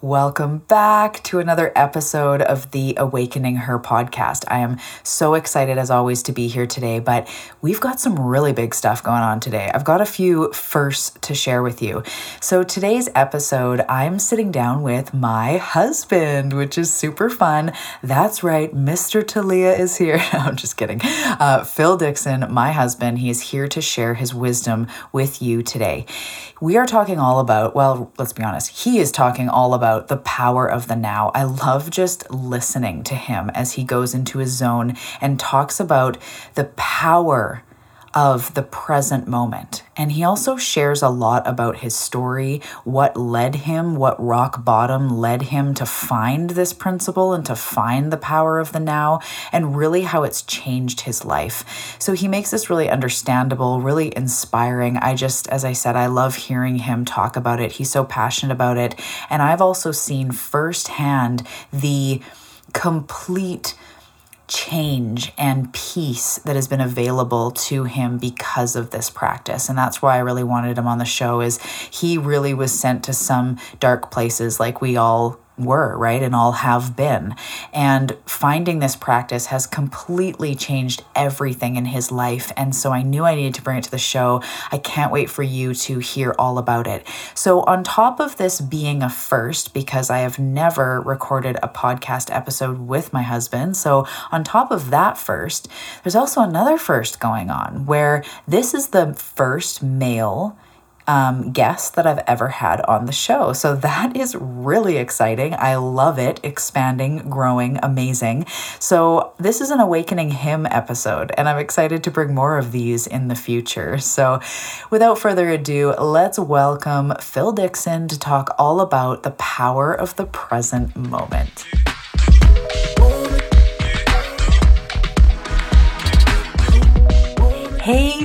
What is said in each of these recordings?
Welcome back to another episode of the Awakening Her podcast. I am so excited as always to be here today, but we've got some really big stuff going on today. I've got a few firsts to share with you. So, today's episode, I'm sitting down with my husband, which is super fun. That's right, Mr. Talia is here. I'm just kidding. Uh, Phil Dickson, my husband, he is here to share his wisdom with you today. We are talking all about, well, let's be honest, he is talking all about about the power of the now. I love just listening to him as he goes into his zone and talks about the power of the present moment. And he also shares a lot about his story, what led him, what rock bottom led him to find this principle and to find the power of the now, and really how it's changed his life. So he makes this really understandable, really inspiring. I just, as I said, I love hearing him talk about it. He's so passionate about it. And I've also seen firsthand the complete change and peace that has been available to him because of this practice. And that's why I really wanted him on the show is he really was sent to some dark places like we all were, right? And all have been. And finding this practice has completely changed everything in his life. And so I knew I needed to bring it to the show. I can't wait for you to hear all about it. So, on top of this being a first, because I have never recorded a podcast episode with my husband, so on top of that first, there's also another first going on where this is the first male um, that I've ever had on the show. So that is really exciting. I love it. Expanding, growing, amazing. So this is an Awakening Him episode, and I'm excited to bring more of these in the future. So without further ado, let's welcome Phil Dickson to talk all about the power of the present moment. Hey,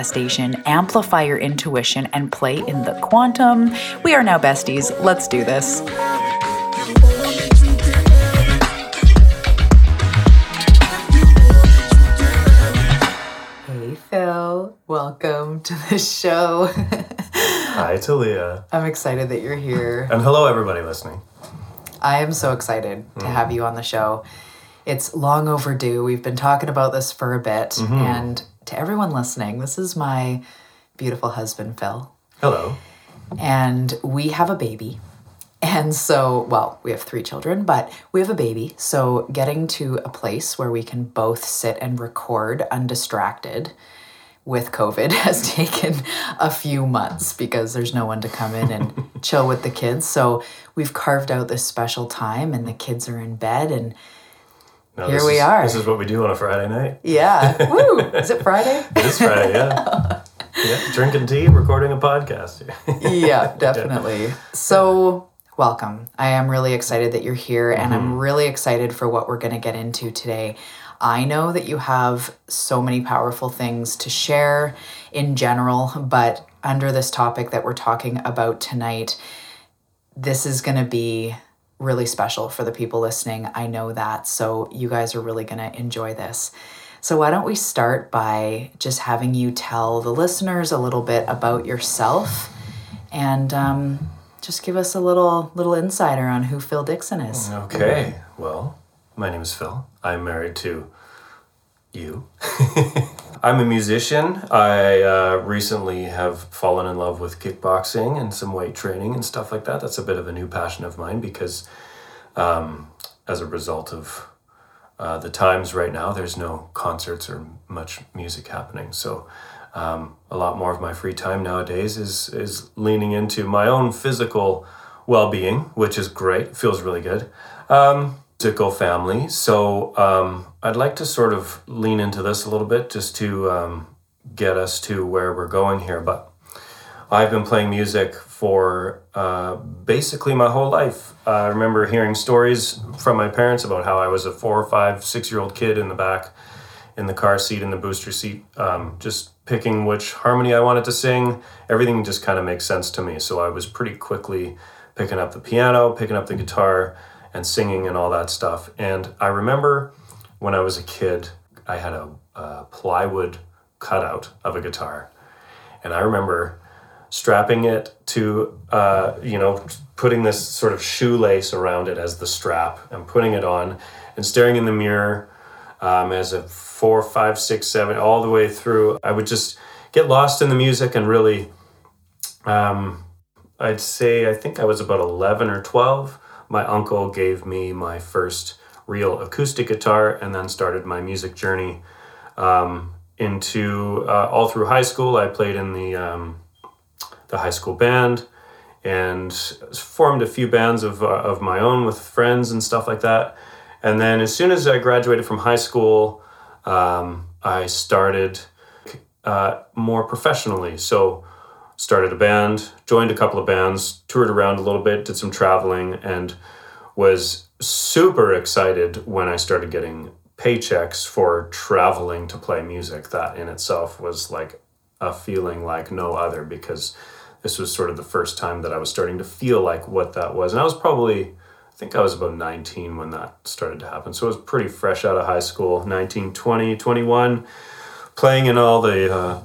manifestation, amplify your intuition, and play in the quantum. We are now besties. Let's do this. Hey, Phil. Welcome to the show. Hi, Talia. I'm excited that you're here. And hello, everybody listening. I am so excited to mm-hmm. have you on the show. It's long overdue. We've been talking about this for a bit, mm-hmm. and to everyone listening, this is my beautiful husband, Phil. Hello. And we have a baby. And so, well, we have three children, but we have a baby. So, getting to a place where we can both sit and record undistracted with COVID has taken a few months because there's no one to come in and chill with the kids. So, we've carved out this special time, and the kids are in bed, and No, Here we is- are. This is what we do on a Friday night. yeah, woo! Is it Friday? It is Friday, yeah. yeah. Drinking tea, recording a podcast. yeah, definitely. So, welcome. I am really excited that you're here, and I'm mm-hmm. really excited for what we're going to get into today. I know that you have so many powerful things to share in general, but under this topic that we're talking about tonight, this is going to be really special for the people listening. I know that. So, you guys are really going to enjoy this. So, why don't we start by just having you tell the listeners a little bit about yourself and um, just give us a little little insider on who Phil Dickson is. Okay. Well, my name is Phil. I'm married to you. I'm a musician. I uh, recently have fallen in love with kickboxing and some weight training and stuff like that. That's a bit of a new passion of mine because, um, as a result of uh, the times right now, there's no concerts or much music happening. So, um, a lot more of my free time nowadays is is leaning into my own physical well-being, which is great. Feels really good. Um, musical family. So um, I'd like to sort of lean into this a little bit just to um, get us to where we're going here. But I've been playing music for uh, basically my whole life. I remember hearing stories from my parents about how I was a four or five, six year old kid in the back, in the car seat, in the booster seat, um, just picking which harmony I wanted to sing. Everything just kind of makes sense to me. So I was pretty quickly picking up the piano, picking up the guitar, and singing and all that stuff. And I remember when I was a kid, I had a, a plywood cutout of a guitar. And I remember strapping it to, uh, you know, putting this sort of shoelace around it as the strap and putting it on and staring in the mirror um, as a four, five, six, seven, all the way through. I would just get lost in the music and really, um, I'd say, I think I was about 11 or 12. My uncle gave me my first real acoustic guitar and then started my music journey um, into uh, all through high school. I played in the um, the high school band and formed a few bands of, uh, of my own with friends and stuff like that. And then as soon as I graduated from high school, um, I started uh, more professionally. So started a band, joined a couple of bands, toured around a little bit, did some traveling, and was super excited when I started getting paychecks for traveling to play music. That in itself was like a feeling like no other because this was sort of the first time that I was starting to feel like what that was. And I was probably, I think I was about 19 when that started to happen. So I was pretty fresh out of high school, 19, 20, 21, playing in all the uh,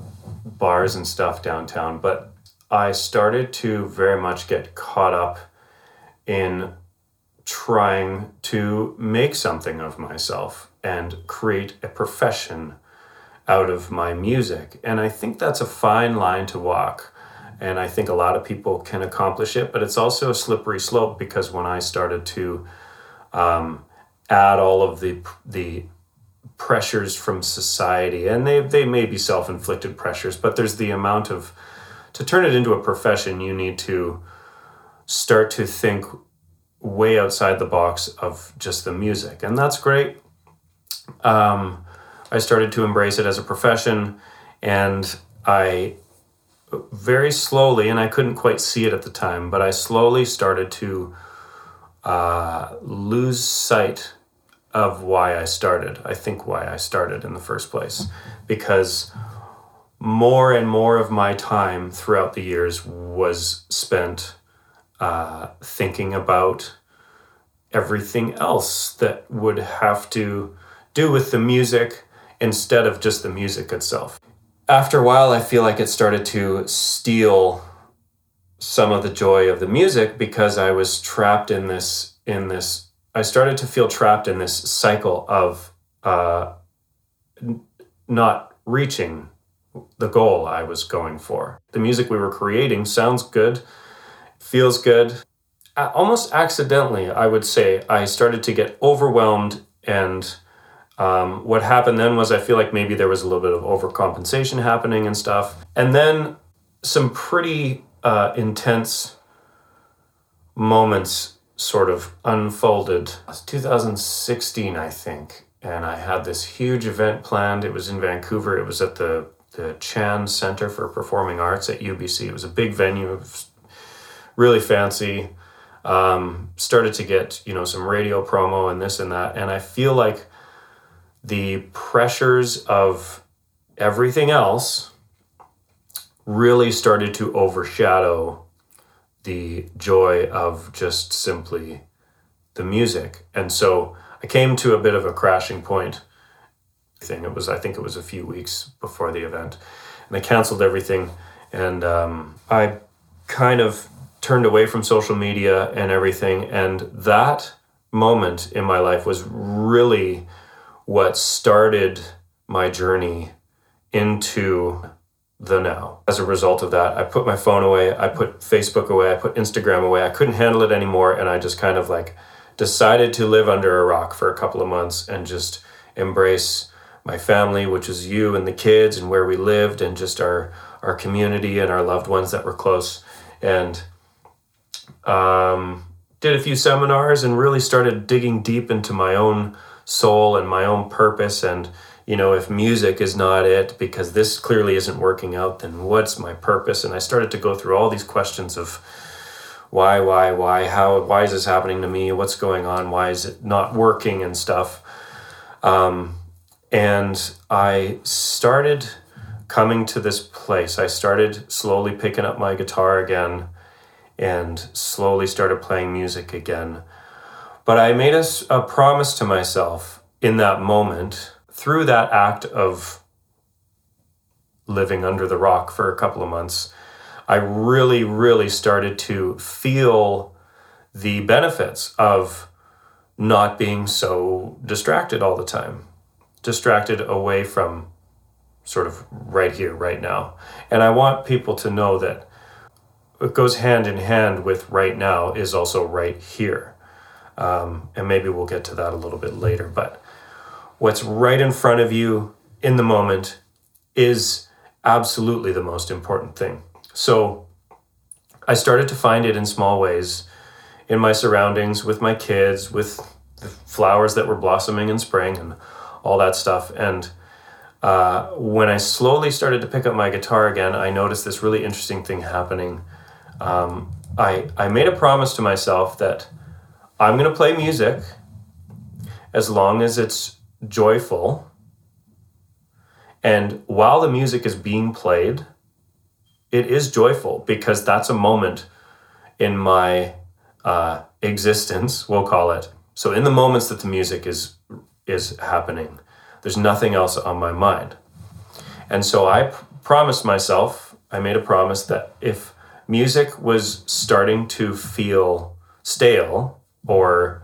bars and stuff downtown. But I started to very much get caught up in trying to make something of myself and create a profession out of my music. And I think that's a fine line to walk and I think a lot of people can accomplish it, but it's also a slippery slope because when I started to um, add all of the the pressures from society, and they they may be self inflicted pressures, but there's the amount of to turn it into a profession, you need to start to think way outside the box of just the music, and that's great. Um, I started to embrace it as a profession, and I very slowly, and I couldn't quite see it at the time, but I slowly started to uh, lose sight of why I started. I think why I started in the first place. Because more and more of my time throughout the years was spent uh, thinking about everything else that would have to do with the music instead of just the music itself after a while, I feel like it started to steal some of the joy of the music because I was trapped in this in this. I started to feel trapped in this cycle of uh, not reaching the goal I was going for. The music we were creating sounds good, feels good. Almost accidentally, I would say, I started to get overwhelmed and um, what happened then was I feel like maybe there was a little bit of overcompensation happening and stuff. And then some pretty uh, intense moments sort of unfolded. It was 2016, I think. And I had this huge event planned. It was in Vancouver. It was at the, the Chan Center for Performing Arts at UBC. It was a big venue, really fancy. Um, started to get, you know, some radio promo and this and that. And I feel like the pressures of everything else really started to overshadow the joy of just simply the music. And so I came to a bit of a crashing point. Thing it was, I think it was a few weeks before the event, and I canceled everything, and um, I kind of turned away from social media and everything. And that moment in my life was really what started my journey into the now. As a result of that, I put my phone away, I put Facebook away, I put Instagram away. I couldn't handle it anymore. And I just kind of like decided to live under a rock for a couple of months and just embrace my family, which is you and the kids and where we lived and just our, our community and our loved ones that were close. And um, did a few seminars and really started digging deep into my own soul and my own purpose and you know, if music is not it because this clearly isn't working out, then what's my purpose? And I started to go through all these questions of why, why, why, how, why is this happening to me? What's going on? Why is it not working and stuff? Um, and I started coming to this place. I started slowly picking up my guitar again and slowly started playing music again. But I made a, a promise to myself in that moment through that act of living under the rock for a couple of months. I really, really started to feel the benefits of not being so distracted all the time, distracted away from sort of right here, right now. And I want people to know that what goes hand in hand with right now is also right here. Um, and maybe we'll get to that a little bit later. But what's right in front of you in the moment is absolutely the most important thing. So I started to find it in small ways in my surroundings with my kids, with the flowers that were blossoming in spring and all that stuff. And uh, when I slowly started to pick up my guitar again, I noticed this really interesting thing happening. Um, I, I made a promise to myself that I'm going to play music as long as it's joyful. And while the music is being played, it is joyful because that's a moment in my uh, existence, we'll call it. So in the moments that the music is is happening, there's nothing else on my mind. And so I p- promised myself, I made a promise that if music was starting to feel stale or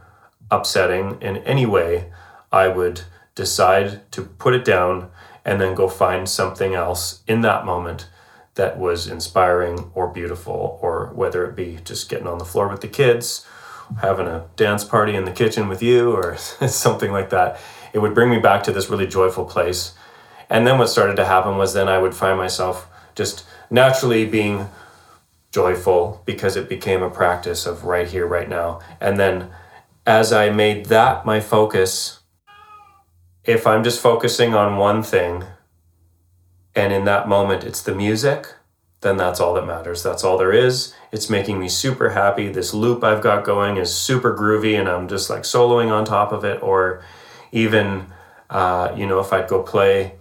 upsetting in any way, I would decide to put it down and then go find something else in that moment that was inspiring or beautiful, or whether it be just getting on the floor with the kids, having a dance party in the kitchen with you, or something like that. It would bring me back to this really joyful place. And then what started to happen was then I would find myself just naturally being joyful because it became a practice of right here, right now. And then as I made that my focus, if I'm just focusing on one thing, and in that moment it's the music, then that's all that matters. That's all there is. It's making me super happy. This loop I've got going is super groovy and I'm just like soloing on top of it. Or even, uh, you know, if I'd go play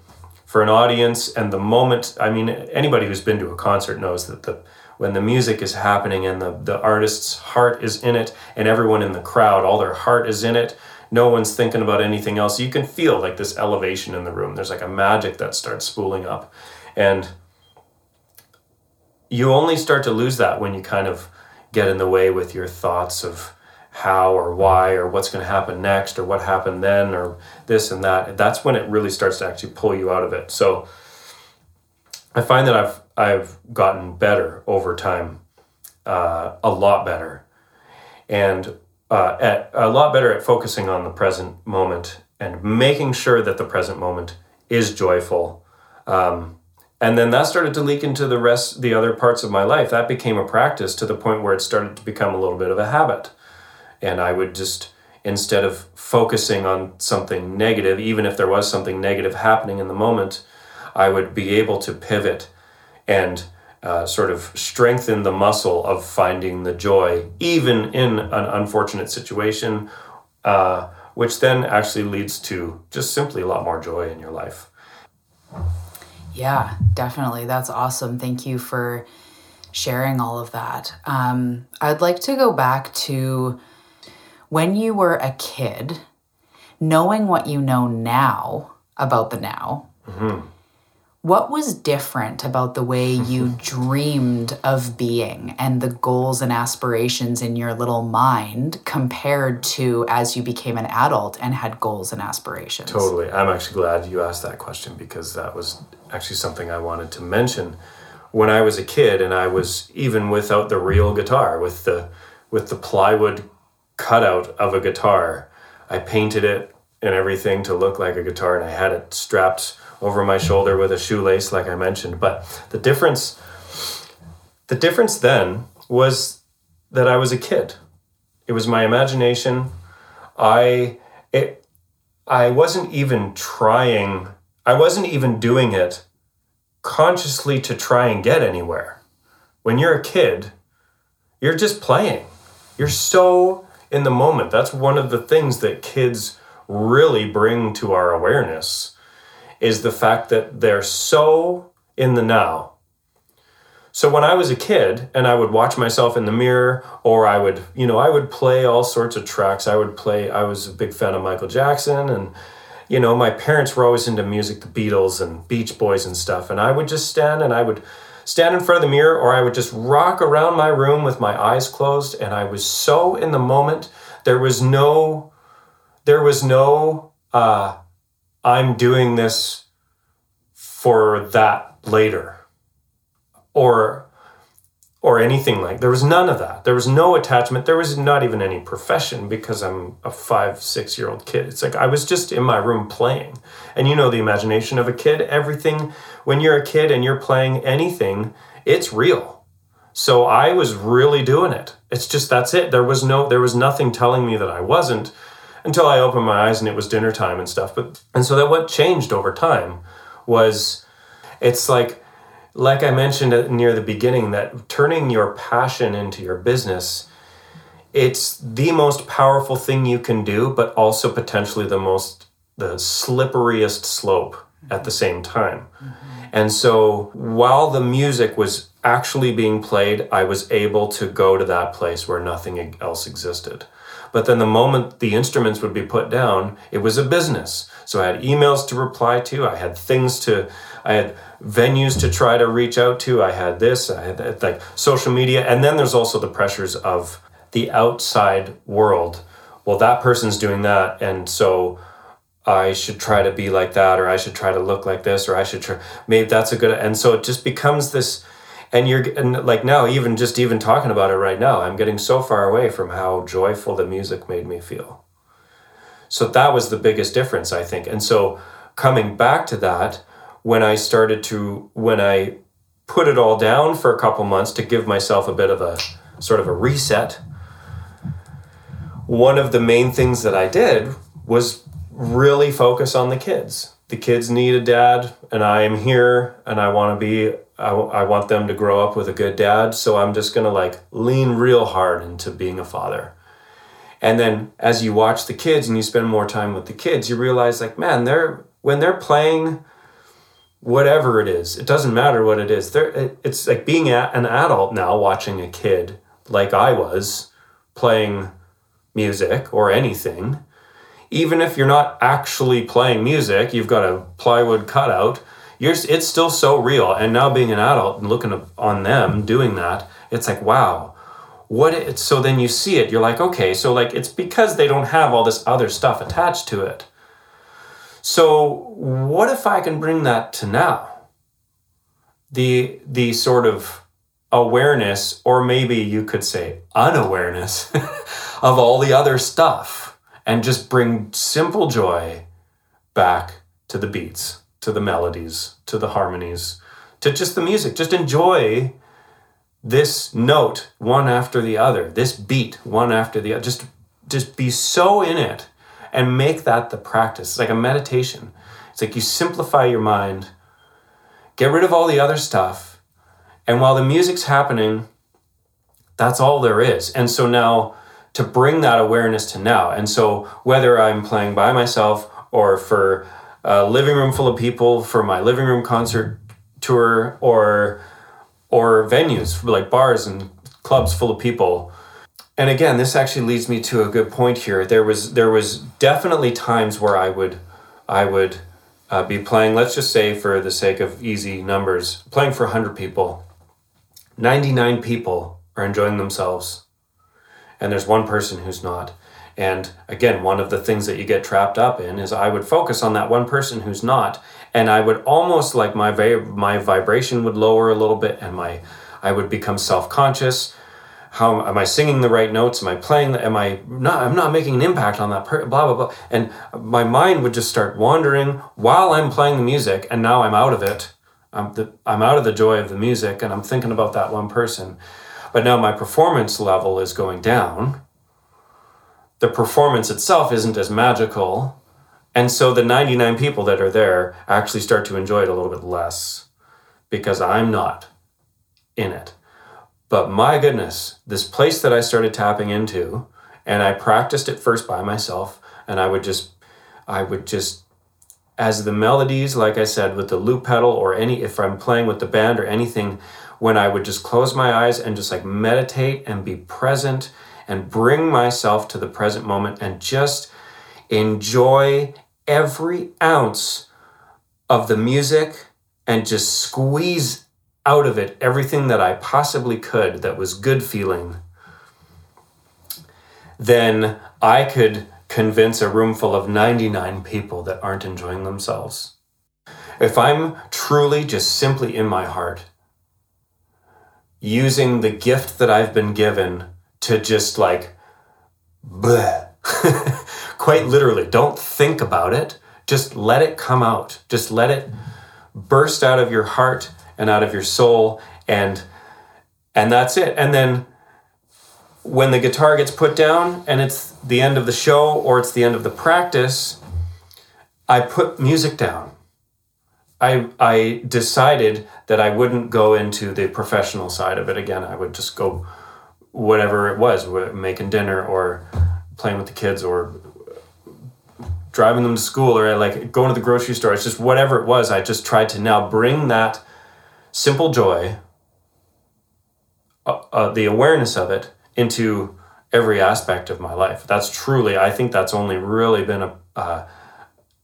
for an audience and the moment, I mean, anybody who's been to a concert knows that the when the music is happening and the, the artist's heart is in it and everyone in the crowd, all their heart is in it, no one's thinking about anything else. You can feel like this elevation in the room. There's like a magic that starts spooling up. And you only start to lose that when you kind of get in the way with your thoughts of how or why or what's going to happen next or what happened then or this and that. That's when it really starts to actually pull you out of it. So I find that I've I've gotten better over time, uh, a lot better, and uh, at a lot better at focusing on the present moment and making sure that the present moment is joyful. Um, and then that started to leak into the rest, the other parts of my life. That became a practice to the point where it started to become a little bit of a habit. And I would just, instead of focusing on something negative, even if there was something negative happening in the moment, I would be able to pivot and uh, sort of strengthen the muscle of finding the joy, even in an unfortunate situation, uh, which then actually leads to just simply a lot more joy in your life. Yeah, definitely. That's awesome. Thank you for sharing all of that. Um, I'd like to go back to when you were a kid, knowing what you know now about the now. Mm-hmm what was different about the way you mm-hmm. dreamed of being and the goals and aspirations in your little mind compared to as you became an adult and had goals and aspirations? Totally. I'm actually glad you asked that question because that was actually something I wanted to mention. When I was a kid and I was even without the real guitar, with the with the plywood cutout of a guitar, I painted it and everything to look like a guitar and I had it strapped over my shoulder with a shoelace, like I mentioned. But the difference, the difference then was that I was a kid. It was my imagination. I it I wasn't even trying, I wasn't even doing it consciously to try and get anywhere. When you're a kid, you're just playing. You're so in the moment. That's one of the things that kids really bring to our awareness is the fact that they're so in the now. So when I was a kid and I would watch myself in the mirror or I would, you know, I would play all sorts of tracks. I would play I was a big fan of Michael Jackson and you know, my parents were always into music, the Beatles and Beach Boys and stuff, and I would just stand and I would stand in front of the mirror or I would just rock around my room with my eyes closed and I was so in the moment. There was no there was no uh I'm doing this for that later. Or or anything like there was none of that. There was no attachment. There was not even any profession because i'm a five six year old kid. It's like i was just in my room playing. And you know the imagination of a kid. Everything when you're a kid and you're playing anything it's real. So i was really doing it. It's just that's it. There was no there was nothing telling me that i wasn't until i opened my eyes and it was dinner time and stuff but and so that what changed over time was it's like like I mentioned near the beginning, that turning your passion into your business, it's the most powerful thing you can do, but also potentially the most, the slipperiest slope at the same time. Mm-hmm. And so while the music was actually being played, I was able to go to that place where nothing else existed. But then the moment the instruments would be put down, it was a business. So I had emails to reply to, I had things to, I had venues to try to reach out to. I had this, I had like social media. And then there's also the pressures of the outside world. Well, that person's doing that. And so I should try to be like that, or I should try to look like this, or I should try, maybe that's a good, and so it just becomes this, and you're, and like now, even just even talking about it right now, I'm getting so far away from how joyful the music made me feel. So that was the biggest difference, I think. And so coming back to that, when I started to when I put it all down for a couple months to give myself a bit of a sort of a reset. One of the main things that I did was really focus on the kids. The kids need a dad, and I am here, and I want to be. I, I want them to grow up with a good dad, so I'm just gonna like lean real hard into being a father. And then as you watch the kids and you spend more time with the kids, you realize like, man, they're when they're playing whatever it is it doesn't matter what it is there it's like being an adult now watching a kid like i was playing music or anything even if you're not actually playing music you've got a plywood cutout you're it's still so real. And now being an adult and looking on them doing that it's like wow. What it, so then you see it you're like okay so like it's because they don't have all this other stuff attached to it. So, what if I can bring that to now? The, the sort of awareness, or maybe you could say unawareness, of all the other stuff, and just bring simple joy back to the beats, to the melodies, to the harmonies, to just the music. Just enjoy this note one after the other, this beat one after the other. Just, just be so in it and make that the practice. It's like a meditation. It's like you simplify your mind, get rid of all the other stuff, and while the music's happening, that's all there is. And so now to bring that awareness to now. And so whether I'm playing by myself or for a living room full of people for my living room concert tour or or venues like bars and clubs full of people. And again this actually leads me to a good point here. There was there was definitely times where i would i would uh, be playing let's just say for the sake of easy numbers playing for 100 people. 99 people are enjoying themselves. And there's one person who's not and again one of the things that you get trapped up in is i would focus on that one person who's not and i would almost like my va- my vibration would lower a little bit and my i would become self-conscious how am I singing the right notes? Am I playing? Am I not? I'm not making an impact on that. Per- blah blah blah. And my mind would just start wandering while I'm playing the music, and now I'm out of it. I'm the, I'm out of the joy of the music, and I'm thinking about that one person. But now my performance level is going down. The performance itself isn't as magical, And so the 99 people that are there actually start to enjoy it a little bit less because I'm not in it. But my goodness, this place that I started tapping into, and I practiced it first by myself, and I would just, I would just, as the melodies, like I said, with the loop pedal or any, if I'm playing with the band or anything, when I would just close my eyes and just like meditate and be present and bring myself to the present moment and just enjoy every ounce of the music and just squeeze out of it everything that I possibly could that was good feeling, then I could convince a room full of 99 people that aren't enjoying themselves. If I'm truly just simply in my heart, using the gift that I've been given to just like, quite literally, don't think about it, just let it come out, just let it burst out of your heart and out of your soul and and that's it. And then when the guitar gets put down and it's the end of the show or it's the end of the practice i put music down. I i decided that i wouldn't go into the professional side of it again. I would just go whatever it was making dinner or playing with the kids or driving them to school or like going to the grocery store it's just whatever it was i just tried to now bring that simple joy, uh, uh, the awareness of it into every aspect of my life. That's truly, I think that's only really been a, uh,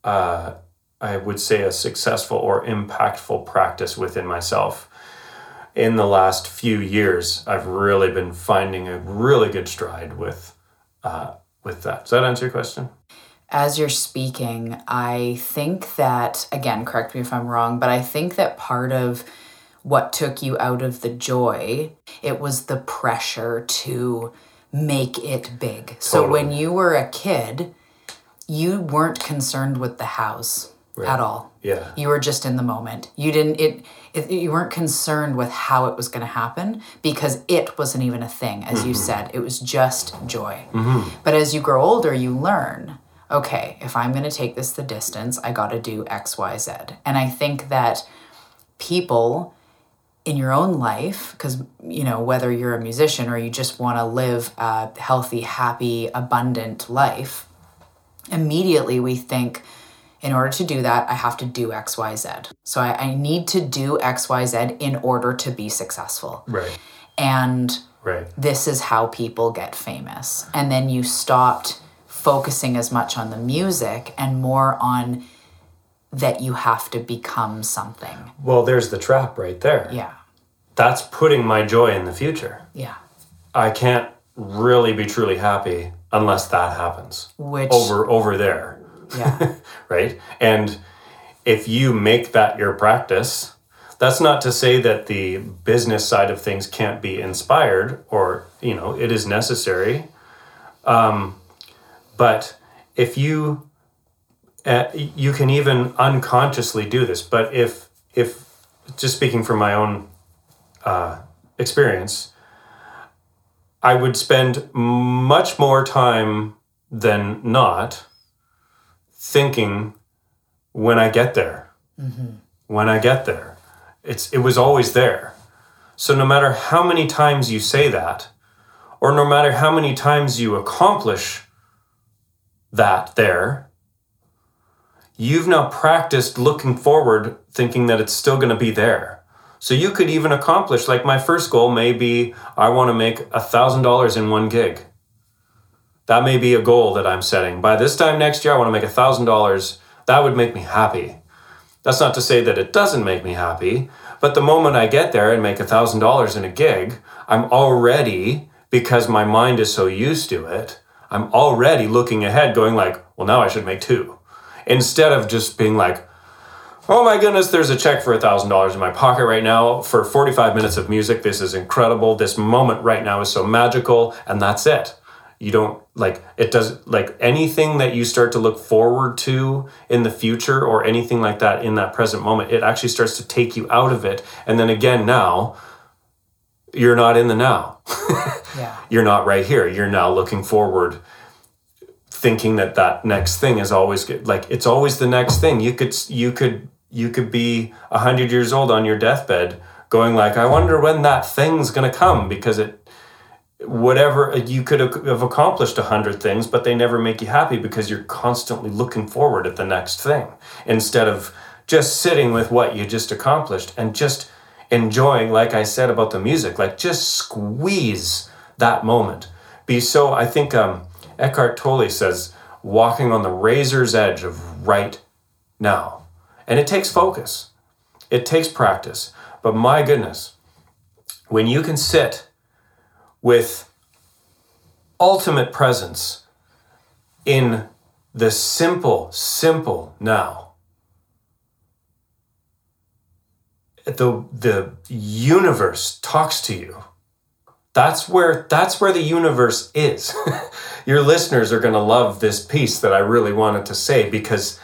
uh, I would say, a successful or impactful practice within myself. In the last few years, I've really been finding a really good stride with uh, with that. Does that answer your question? as you're speaking, I think that, again, correct me if I'm wrong, but I think that part of what took you out of the joy. It was the pressure to make it big. Totally. So when you were a kid, you weren't concerned with the house right. at all. Yeah. You were just in the moment. You didn't it, it you weren't concerned with how it was going to happen because it wasn't even a thing as mm-hmm. you said. It was just joy. Mm-hmm. But as you grow older, you learn okay, if I'm going to take this the distance, I got to do X, Y, Z. And I think that people in your own life because you know whether you're a musician or you just want to live a healthy happy abundant life immediately we think in order to do that i have to do xyz so I, I need to do xyz in order to be successful right and right this is how people get famous and then you stopped focusing as much on the music and more on that you have to become something. Well, there's the trap right there. Yeah. That's putting my joy in the future. Yeah. I can't really be truly happy unless that happens. Which over over there. Yeah. right? And if you make that your practice, that's not to say that the business side of things can't be inspired or, you know, it is necessary. Um, but if you uh, you can even unconsciously do this. But if if just speaking from my own uh, experience, I would spend much more time than not thinking when I get there. Mm-hmm. When I get there, it's it was always there. So no matter how many times you say that, or no matter how many times you accomplish that there, you've now practiced looking forward thinking that it's still going to be there. So you could even accomplish, like my first goal may be I want to make a $1,000 in one gig. That may be a goal that I'm setting. By this time next year, I want to make a $1,000. That would make me happy. That's not to say that it doesn't make me happy, but the moment I get there and make a $1,000 in a gig, I'm already, because my mind is so used to it, I'm already looking ahead going like, well, now I should make two instead of just being like, oh my goodness, there's a check for a $1,000 in my pocket right now for 45 minutes of music. This is incredible. This moment right now is so magical, and that's it. You don't like it does like anything that you start to look forward to in the future or anything like that in that present moment, it actually starts to take you out of it. And then again, now you're not in the now. yeah. You're not right here. You're now looking forward thinking that that next thing is always good. like it's always the next thing. You could you could you could be a hundred years old on your deathbed, going like, I wonder when that thing's gonna come because it whatever you could have accomplished a hundred things, but they never make you happy because you're constantly looking forward at the next thing instead of just sitting with what you just accomplished and just enjoying, like I said about the music, like just squeeze that moment. Be so, I think um, Eckhart Tolle says, walking on the razor's edge of right now. And it takes focus, it takes practice. But my goodness, when you can sit with ultimate presence in the simple, simple now, the, the universe talks to you. That's where that's where the universe is. Your listeners are going to love this piece that I really wanted to say because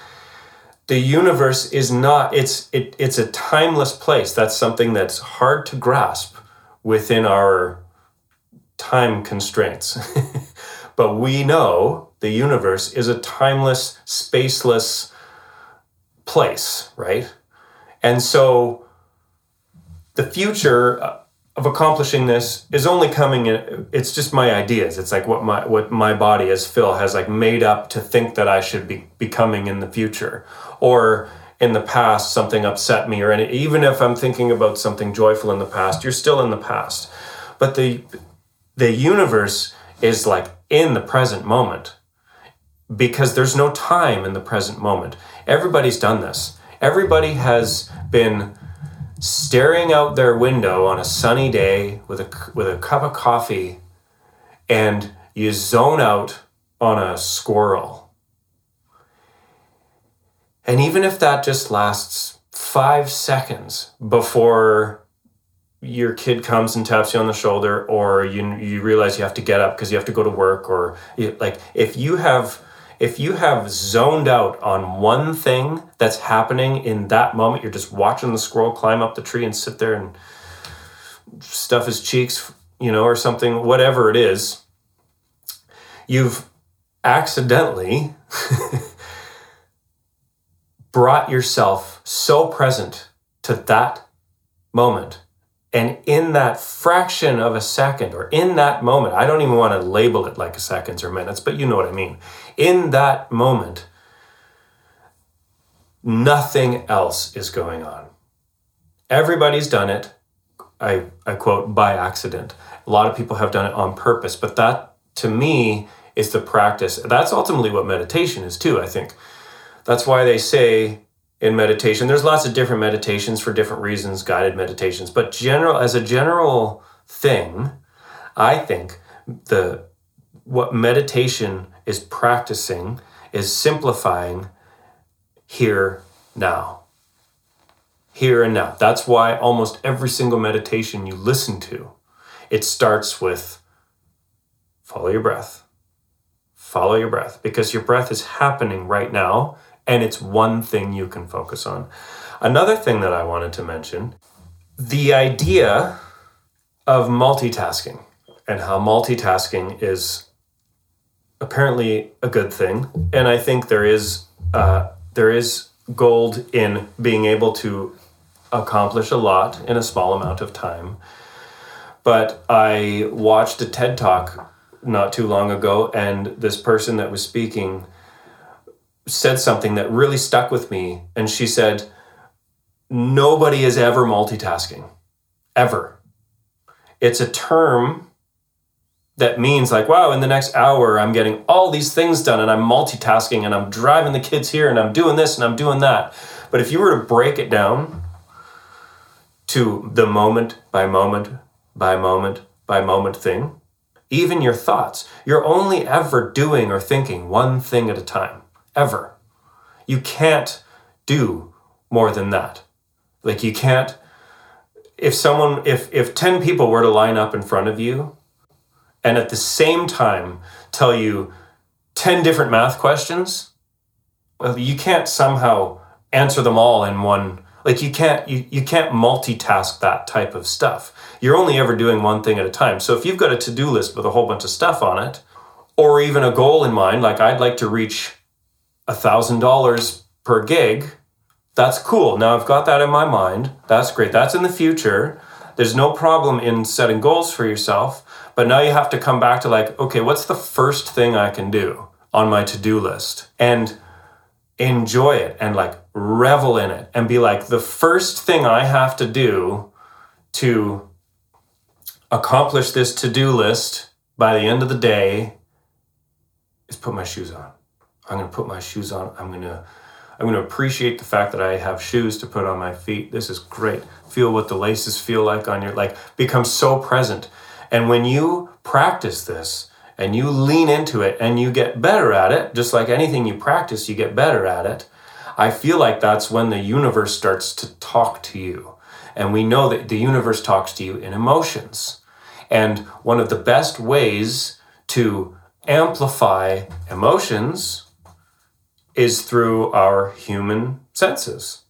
the universe is not it's it, it's a timeless place. That's something that's hard to grasp within our time constraints. but we know the universe is a timeless, spaceless place, right? And so the future uh, of accomplishing this is only coming in it's just my ideas it's like what my what my body as phil has like made up to think that i should be becoming in the future or in the past something upset me or any, even if i'm thinking about something joyful in the past you're still in the past but the the universe is like in the present moment because there's no time in the present moment everybody's done this everybody has been staring out their window on a sunny day with a, with a cup of coffee and you zone out on a squirrel. And even if that just lasts five seconds before your kid comes and taps you on the shoulder or you, you realize you have to get up because you have to go to work or you, like if you have if you have zoned out on one thing that's happening in that moment, you're just watching the squirrel climb up the tree and sit there and stuff his cheeks, you know, or something, whatever it is, you've accidentally brought yourself so present to that moment and in that fraction of a second, or in that moment, I don't even want to label it like seconds or minutes, but you know what I mean. In that moment, nothing else is going on. Everybody's done it. I, I quote, by accident. A lot of people have done it on purpose, but that to me is the practice. That's ultimately what meditation is, too, I think. That's why they say in meditation. There's lots of different meditations for different reasons, guided meditations, but general as a general thing, I think the what meditation is practicing is simplifying here now. Here and now. That's why almost every single meditation you listen to, it starts with follow your breath. Follow your breath because your breath is happening right now and it's one thing you can focus on. Another thing that I wanted to mention the idea of multitasking and how multitasking is apparently a good thing. And I think there is uh, there is gold in being able to accomplish a lot in a small amount of time. But I watched a TED talk not too long ago, and this person that was speaking said something that really stuck with me. And she said, Nobody is ever multitasking, ever. It's a term that means like, wow, in the next hour, I'm getting all these things done and I'm multitasking and I'm driving the kids here and I'm doing this and I'm doing that. But if you were to break it down to the moment by moment by moment by moment thing, even your thoughts, you're only ever doing or thinking one thing at a time ever. You can't do more than that. Like you can't if someone if if 10 people were to line up in front of you and at the same time tell you 10 different math questions, well you can't somehow answer them all in one like you can't you, you can't multitask that type of stuff. You're only ever doing one thing at a time. So if you've got a to-do list with a whole bunch of stuff on it, or even a goal in mind, like I'd like to reach a thousand dollars per gig. That's cool. Now I've got that in my mind. That's great. That's in the future. There's no problem in setting goals for yourself. But now you have to come back to like, okay, what's the first thing I can do on my to do list? And enjoy it and like revel in it and be like, the first thing I have to do to accomplish this to do list by the end of the day is put my shoes on. I'm going to put my shoes on. I'm going to I'm going to appreciate the fact that I have shoes to put on my feet. This is great. Feel what the laces feel like on your like become so present. And when you practice this and you lean into it and you get better at it, just like anything you practice, you get better at it. I feel like that's when the universe starts to talk to you. And we know that the universe talks to you in emotions. And one of the best ways to amplify emotions is through our human senses.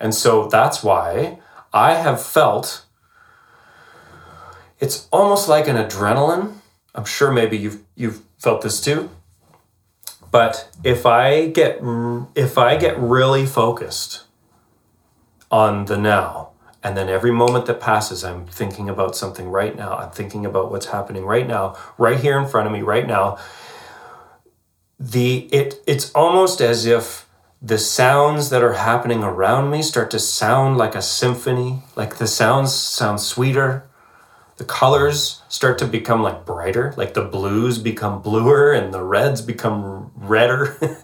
And so that's why I have felt it's almost like an adrenaline. I'm sure maybe you've you've felt this too. But if I get if I get really focused on the now, and then every moment that passes, I'm thinking about something right now. I'm thinking about what's happening right now, right here in front of me, right now. The it it's almost as if the sounds that are happening around me start to sound like a symphony, like the sounds sound sweeter, the colors start to become like brighter like the blues become bluer and the reds become redder.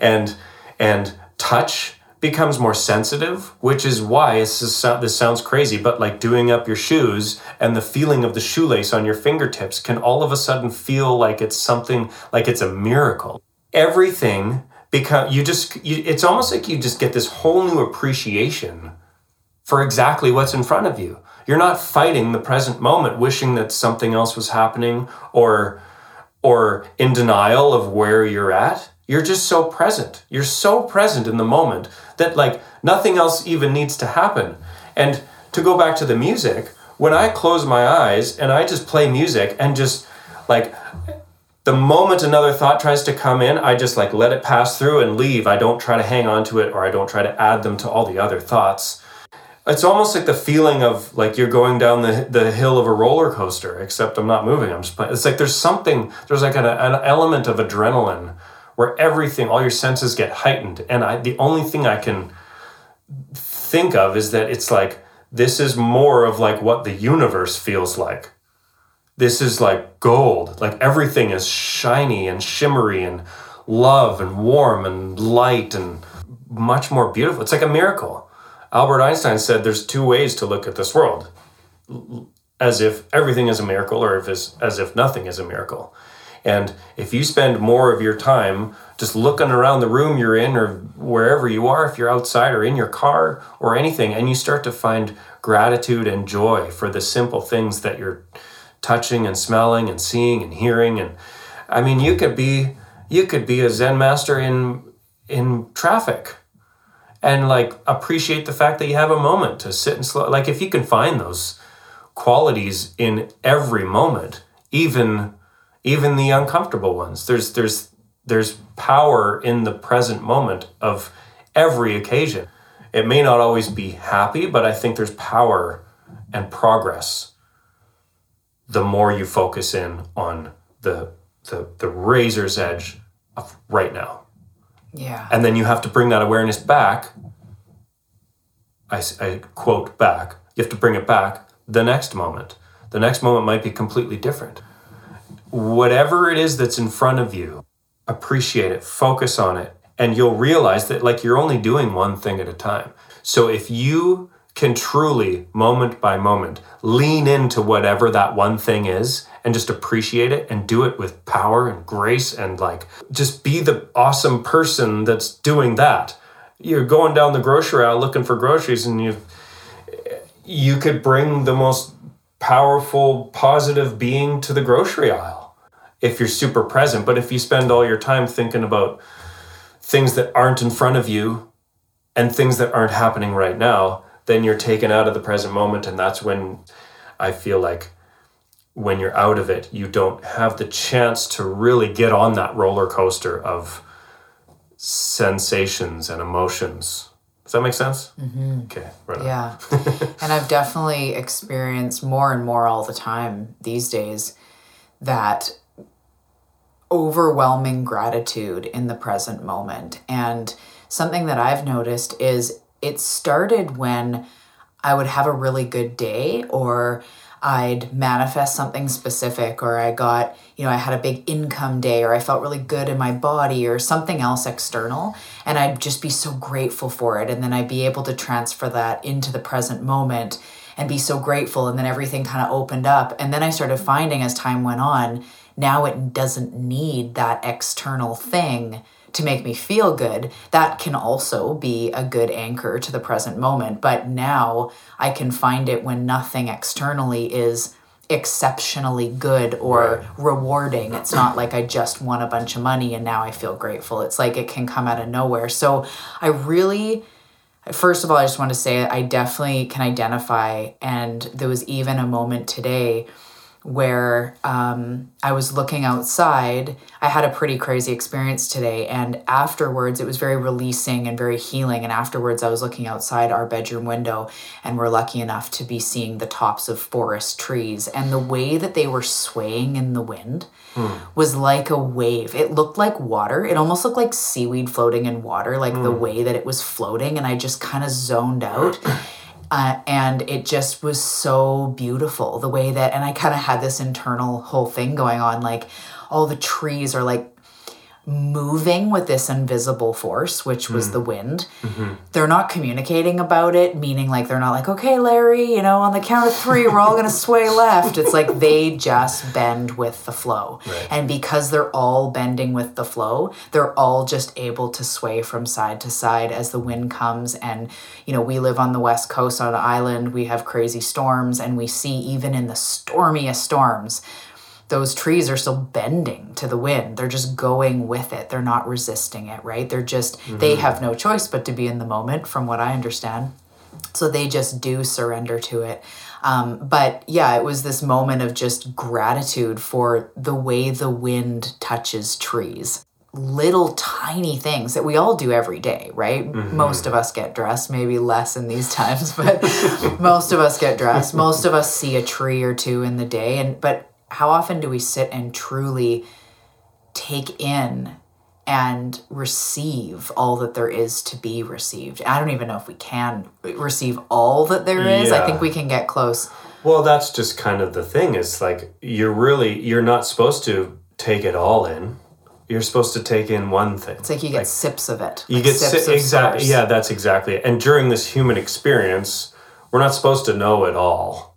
And and touch becomes more sensitive which is why this, is, this sounds crazy but like doing up your shoes and the feeling of the shoelace on your fingertips can all of a sudden feel like it's something like it's a miracle everything become you just you, it's almost like you just get this whole new appreciation for exactly what's in front of you you're not fighting the present moment, wishing that something else was happening or or in denial of where you're at. You're just so present. You're so present in the moment that like nothing else even needs to happen. And to go back to the music, when I close my eyes and I just play music and just like the moment another thought tries to come in, I just like let it pass through and leave. I don't try to hang on to it or I don't try to add them to all the other thoughts it's almost like the feeling of like you're going down the, the hill of a roller coaster except i'm not moving i'm just playing it's like there's something there's like an, an element of adrenaline where everything all your senses get heightened. And i the only thing i can think of is that it's like this is more of like what the universe feels like. This is like gold. Like everything is shiny and shimmery and love and warm and light and much more beautiful. It's like a miracle. Albert Einstein said there's two ways to look at this world as if everything is a miracle or if as if nothing is a miracle. And if you spend more of your time just looking around the room you're in or wherever you are, if you're outside or in your car or anything, and you start to find gratitude and joy for the simple things that you're touching and smelling and seeing and hearing. And I mean you could be you could be a Zen master in in traffic and like appreciate the fact that you have a moment to sit and slow like if you can find those qualities in every moment even even the uncomfortable ones there's there's there's power in the present moment of every occasion it may not always be happy but i think there's power and progress the more you focus in on the the, the razor's edge of right now yeah. And then you have to bring that awareness back. I, I quote back. You have to bring it back the next moment. The next moment might be completely different. Whatever it is that's in front of you, appreciate it, focus on it, and you'll realize that like you're only doing one thing at a time. So if you can truly, moment by moment, lean into whatever that one thing is and just appreciate it and do it with power and grace and like just be the awesome person that's doing that. You're going down the grocery aisle looking for groceries and you you could bring the most powerful positive being to the grocery aisle if you're super present, but if you spend all your time thinking about things that aren't in front of you and things that aren't happening right now, then you're taken out of the present moment and that's when I feel like when you're out of it, you don't have the chance to really get on that roller coaster of sensations and emotions. Does that make sense? Mm-hmm. Okay, right. Yeah. and I've definitely experienced more and more all the time these days that overwhelming gratitude in the present moment. And something that I've noticed is it started when I would have a really good day or I'd manifest something specific or I got, you know, I had a big income day or I felt really good in my body or something else external. And I'd just be so grateful for it. And then I'd be able to transfer that into the present moment and be so grateful. And then everything kind of opened up. And then I started finding as time went on now it doesn't need that external thing to make me feel good, that can also be a good anchor to the present moment. But now I can find it when nothing externally is exceptionally good or right. rewarding. It's not like I just won a bunch of money and now I feel grateful. It's like it can come out of nowhere. So I really first of all, I just want to say I definitely can identify and there was even a moment today where um, I was looking outside. I had a pretty crazy experience today, and afterwards, it was very releasing and very healing. And afterwards, I was looking outside our bedroom window, and we're lucky enough to be seeing the tops of forest trees. And the way that they were swaying in the wind hmm. was like a wave. It looked like water, it almost looked like seaweed floating in water, like hmm. the way that it was floating. And I just kind of zoned out. Uh, and it just was so beautiful the way that, and I kind of had this internal whole thing going on like all the trees are like moving with this invisible force, which was mm. the wind. Mm-hmm. They're not communicating about it, meaning like they're not like, okay, Larry, you know, on the count of three, we're all going to sway left. It's like they just bend with the flow. Right. And because they're all bending with the flow, they're all just able to sway from side to side as the wind comes. And, you know, we live on the West Coast on an island, we have crazy storms, and we see even in the stormiest storms, those trees are still bending to the wind. They're just going with it. They're not resisting it, right? They're just, mm-hmm. they have no choice but to be in the moment, from what I understand. So they just do surrender to it. Um, but yeah, it was this moment of just gratitude for the way the wind touches trees. Little tiny things that we all do every day, right? Mm-hmm. Most of us get dressed, maybe less in these times, but most of us get dressed. Most of us see a tree or two in the day. And but how often do we sit and truly take in and receive all that there is to be received? I don't even know if we can receive all that there is. Yeah. I think we can get close. Well, that's just kind of the thing It's like you're really you're not supposed to take it all in. You're supposed to take in one thing. It's like you get like, sips of it. You like get sips si- exactly. Yeah, that's exactly it. And during this human experience, we're not supposed to know it all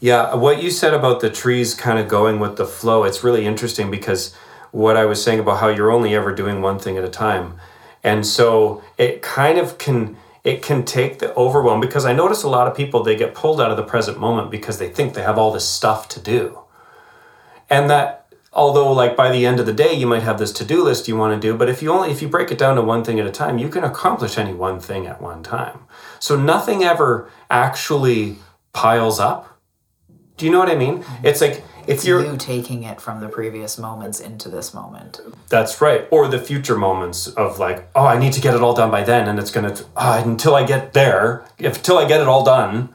yeah, what you said about the trees kind of going with the flow, it's really interesting because what I was saying about how you're only ever doing one thing at a time. And so it kind of can it can take the overwhelm because I notice a lot of people they get pulled out of the present moment because they think they have all this stuff to do. And that although like by the end of the day you might have this to-do list you want to do, but if you only if you break it down to one thing at a time, you can accomplish any one thing at one time. So nothing ever actually piles up do you know what I mean? Mm-hmm. It's like if it's you're you taking it from the previous moments into this moment. That's right. Or the future moments of like, oh, I need to get it all done by then, and it's gonna uh, until I get there. If until I get it all done,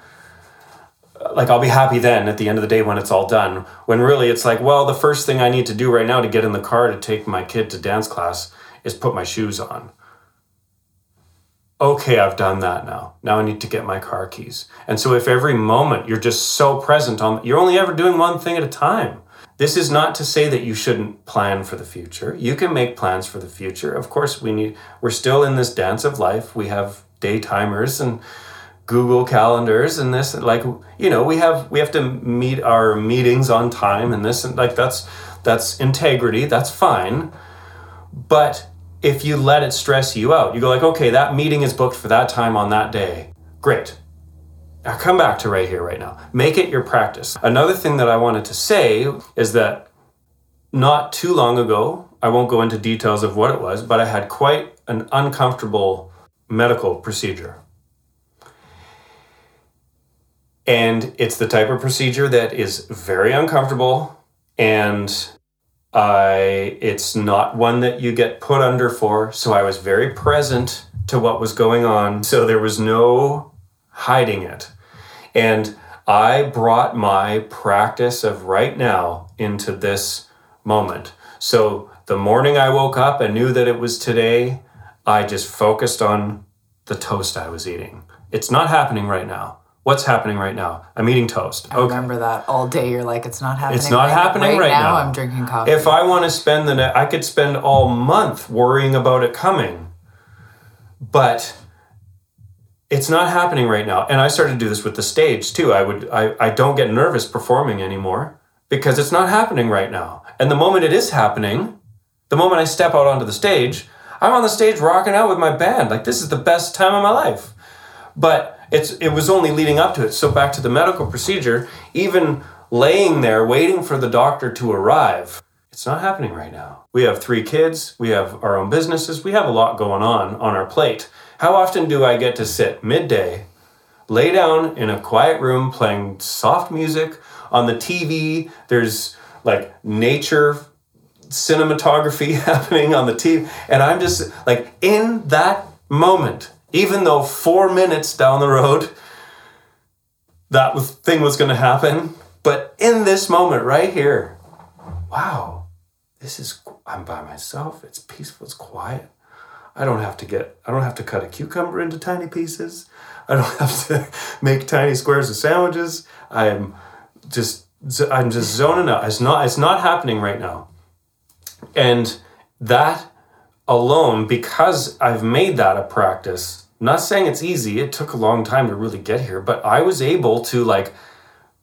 like I'll be happy then at the end of the day when it's all done. When really it's like, well, the first thing I need to do right now to get in the car to take my kid to dance class is put my shoes on okay, I've done that now. Now I need to get my car keys. And so if every moment you're just so present on, you're only ever doing one thing at a time. This is not to say that you shouldn't plan for the future. You can make plans for the future. Of course, we need we're still in this dance of life. We have day timers and Google calendars and this like you know, we have we have to meet our meetings on time and this and like that's that's integrity. That's fine. But if you let it stress you out. You go like, okay, that meeting is booked for that time on that day. Great. Now come back to right here, right now. Make it your practice. Another thing that I wanted to say is that not too long ago, I won't go into details of what it was, but I had quite an uncomfortable medical procedure. And it's the type of procedure that is very uncomfortable and I it's not one that you get put under for. So I was very present to what was going on. So there was no hiding it. And I brought my practice of right now into this moment. So the morning I woke up and knew that it was today, I just focused on the toast I was eating. It's not happening right now. What's happening right now? I'm eating toast. I remember that all day. You're like, it's not happening. It's not right, happening right, now. I'm drinking coffee. If I want to spend the, ne- I could spend all month worrying about it coming, but it's not happening right now. And I started to do this with the stage too. I would, I, I don't get nervous performing anymore because it's not happening right now. And the moment it is happening, the moment I step out onto the stage, I'm on the stage rocking out with my band. Like this is the best time of my life. But it's it was only leading up to it. So back to the medical procedure, even laying there waiting for the doctor to arrive, it's not happening right now. We have three kids, we have our own businesses, we have a lot going on on our plate. How often do I get to sit midday, lay down in a quiet room playing soft music on the TV? There's like nature cinematography happening on the TV and I'm just like in that moment even though four minutes down the road that was, thing was going to happen. But in this moment right here, wow, this is, I'm by myself. It's peaceful, it's quiet. I don't have to get, I don't have to cut a cucumber into tiny pieces. I don't have to make tiny squares of sandwiches. I'm just, I'm just zoning out. It's not, it's not happening right now. And that alone, because I've made that a practice, not saying it's easy it took a long time to really get here but i was able to like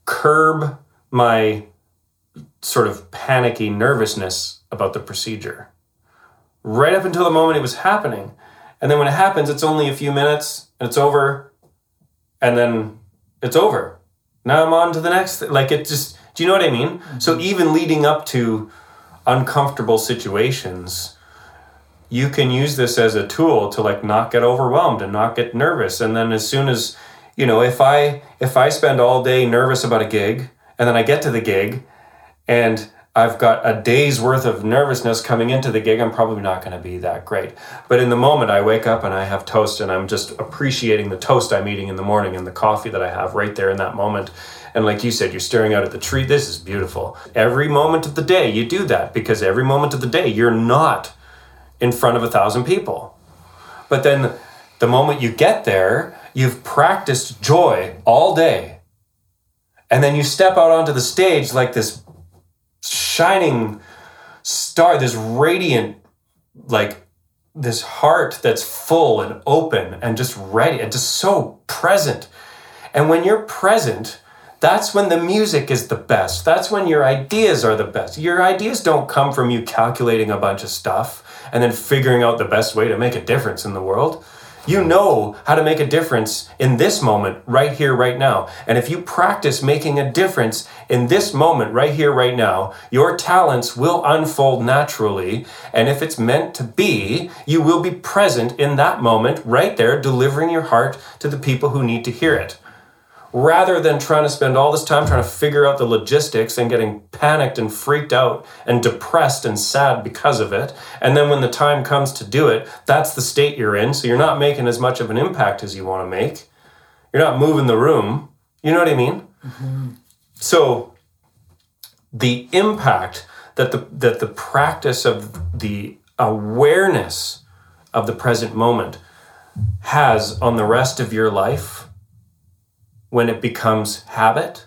curb my sort of panicky nervousness about the procedure. Right up until the moment it was happening. And then when it happens it's only a few minutes and it's over and then it's over. Now i'm on to the next th- like it just do you know what i mean? Mm-hmm. so even leading up to uncomfortable situations you can use this as a tool to like not get overwhelmed and not get nervous and then as soon as you know if i if i spend all day nervous about a gig and then i get to the gig and i've got a day's worth of nervousness coming into the gig i'm probably not going to be that great but in the moment i wake up and i have toast and i'm just appreciating the toast i'm eating in the morning and the coffee that i have right there in that moment and like you said, you're staring out at the tree. This is beautiful. Every moment of the day, you do that because every moment of the day, you're not in front of a thousand people. But then the moment you get there, you've practiced joy all day. And then you step out onto the stage like this shining star, this radiant, like this heart that's full and open and just ready and just so present. And when you're present, that's when the music is the best. That's when your ideas are the best. Your ideas don't come from you calculating a bunch of stuff and then figuring out the best way to make a difference in the world. You know how to make a difference in this moment, right here, right now. And if you practice making a difference in this moment, right here, right now, your talents will unfold naturally. And if it's meant to be, you will be present in that moment, right there, delivering your heart to the people who need to hear it rather than trying to spend all this time trying to figure out the logistics and getting panicked and freaked out and depressed and sad because of it. And then when the time comes to do it, that's the state you're in. So you're not making as much of an impact as you want to make. You're not moving the room. You know what I mean? Mm-hmm. So the impact that the that the practice of the awareness of the present moment has on the rest of your life when it becomes habit,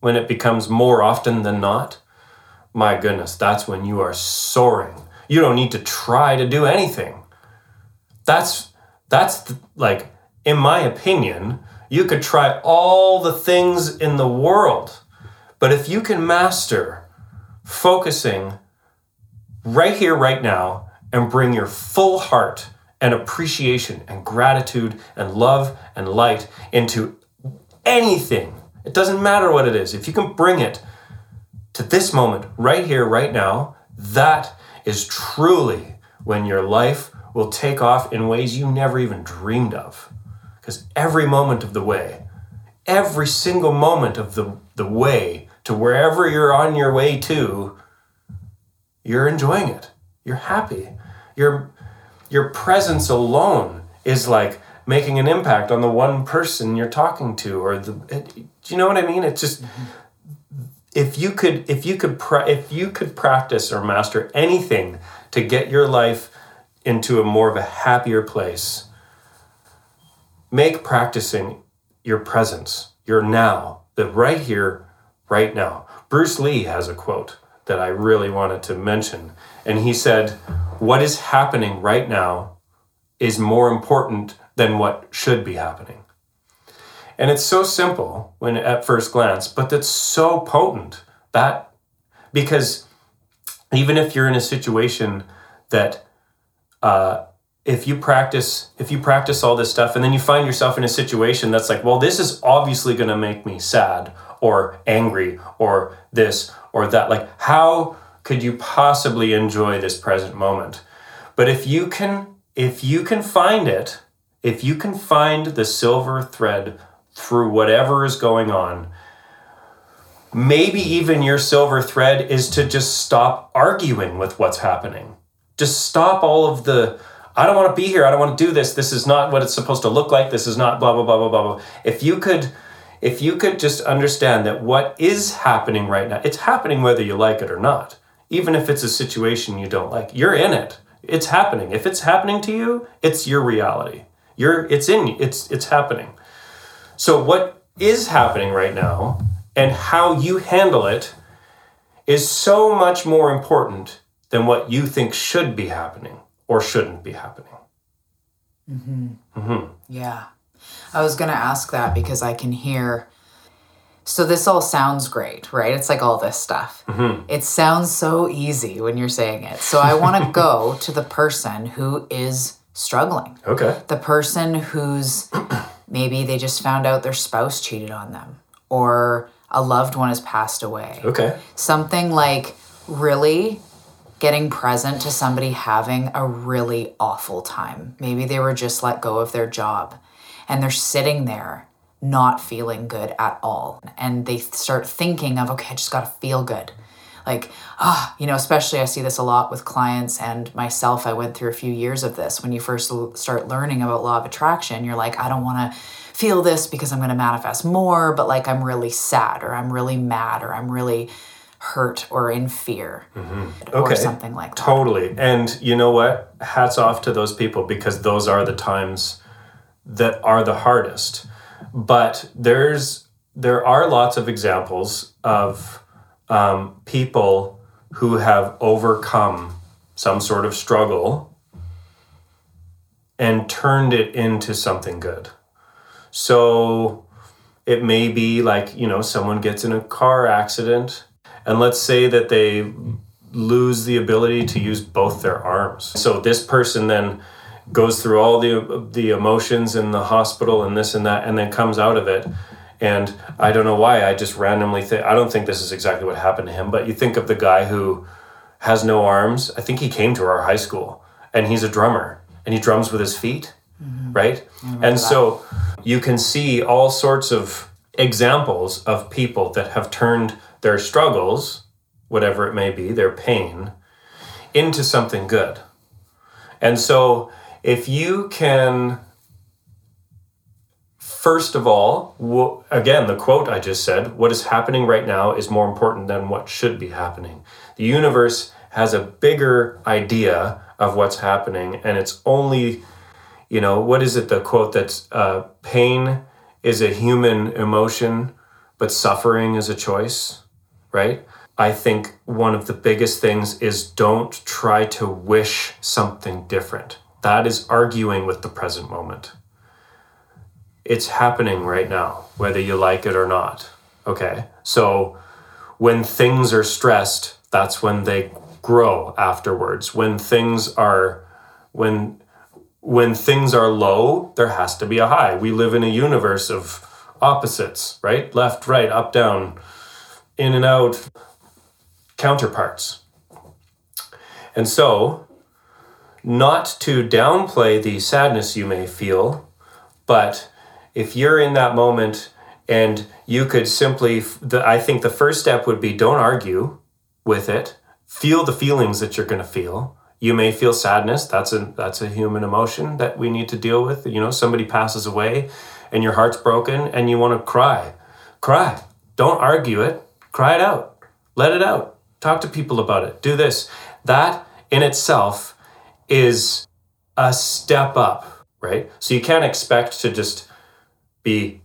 when it becomes more often than not, my goodness, that's when you are soaring. You don't need to try to do anything. That's that's like in my opinion, you could try all the things in the world. But if you can master focusing right here right now and bring your full heart and appreciation and gratitude and love and light into anything. It doesn't matter what it is. If you can bring it to this moment, right here, right now, that is truly when your life will take off in ways you never even dreamed of. Because every moment of the way every single moment of the, the way to wherever you're on your way to, you're enjoying it. You're happy. Your, your presence alone is like making an impact on the one person you're talking to or the do you know what i mean? It's just if you could if you could pra- if you could practice or master anything to get your life into a more of a happier place make practicing your presence your now the right here right now. Bruce lee has a quote that i really wanted to mention and he said what is happening right now is more important than what should be happening. And it's so simple when at first glance, but that's so potent that because even if you're in a situation that uh, if you practice if you practice all this stuff and then you find yourself in a situation that's like well this is obviously going to make me sad or angry or this or that like how could you possibly enjoy this present moment but if you can if you can find it if you can find the silver thread through whatever is going on, maybe even your silver thread is to just stop arguing with what's happening. Just stop all of the, I don't want to be here. I don't want to do this. This is not what it's supposed to look like. This is not blah, blah, blah, blah, blah, blah. If you could, if you could just understand that what is happening right now, it's happening whether you like it or not. Even if it's a situation you don't like, you're in it. It's happening. If it's happening to you, it's your reality. You're it's in it's it's happening. So what is happening right now and how you handle it is so much more important than what you think should be happening or shouldn't be happening. Mm-hmm. Mm-hmm. Yeah. I was going to ask that because I can hear. So, this all sounds great, right? It's like all this stuff. Mm-hmm. It sounds so easy when you're saying it. So, I want to go to the person who is struggling. Okay. The person who's maybe they just found out their spouse cheated on them or a loved one has passed away. Okay. Something like really getting present to somebody having a really awful time. Maybe they were just let go of their job and they're sitting there not feeling good at all. And they start thinking of, okay, I just got to feel good like ah you know especially i see this a lot with clients and myself. I went through a few years of this. When you first start learning about law of attraction you're like i don't want to feel this because i'm going to manifest more but like i'm really sad or i'm really mad or i'm really hurt or in fear mm-hmm. okay. or something like that. Totally. And you know what? Hats off to those people because those are the times that are the hardest. But there's there are lots of examples of um, people who have overcome some sort of struggle and turned it into something good. So it may be like, you know, someone gets in a car accident, and let's say that they lose the ability to use both their arms. So this person then goes through all the the emotions in the hospital and this and that and then comes out of it and I don't know why I just randomly think I don't think this is exactly what happened to him, but you think of the guy who has no arms. I think he came to our high school and he's a drummer and he drums with his feet, mm-hmm. right? And that. so you can see all sorts of examples of people that have turned their struggles, whatever it may be, their pain, into something good. And so if you can First of all, again, the quote I just said what is happening right now is more important than what should be happening. The universe has a bigger idea of what's happening, and it's only, you know, what is it, the quote that's uh, pain is a human emotion, but suffering is a choice, right? I think one of the biggest things is don't try to wish something different. That is arguing with the present moment it's happening right now, whether you like it or not. Okay. So when things are stressed, that's when they grow afterwards. When things are when when things are low, there has to be a high. We live in a universe of opposites, right? Left, right, up, down, in and out, counterparts. And so, not to downplay the sadness you may feel, but if you're in that moment And you could simply, the, I think the first step would be don't argue with it. Feel the feelings that you're going to feel. You may feel sadness. That's a that's a human emotion that we need to deal with. You know, somebody passes away, and your heart's broken, and you want to cry. Cry. Don't argue it. Cry it out. Let it out. Talk to people about it. Do this. That in itself is a step up, right? So you can't expect to just be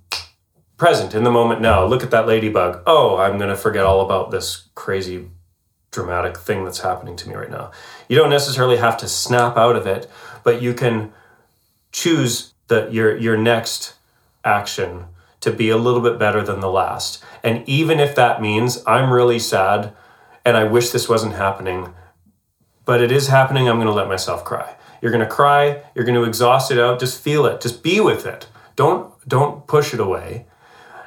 present in the moment now. Look at that ladybug. Oh, I'm going to forget all about this crazy dramatic thing that's happening to me right now. You don't necessarily have to snap out of it, but you can choose the your your next action to be a little bit better than the last. And even if that means I'm really sad and I wish this wasn't happening, but it is happening, I'm going to let myself cry. You're going to cry, you're going to exhaust it out, just feel it, just be with it. Don't don't push it away.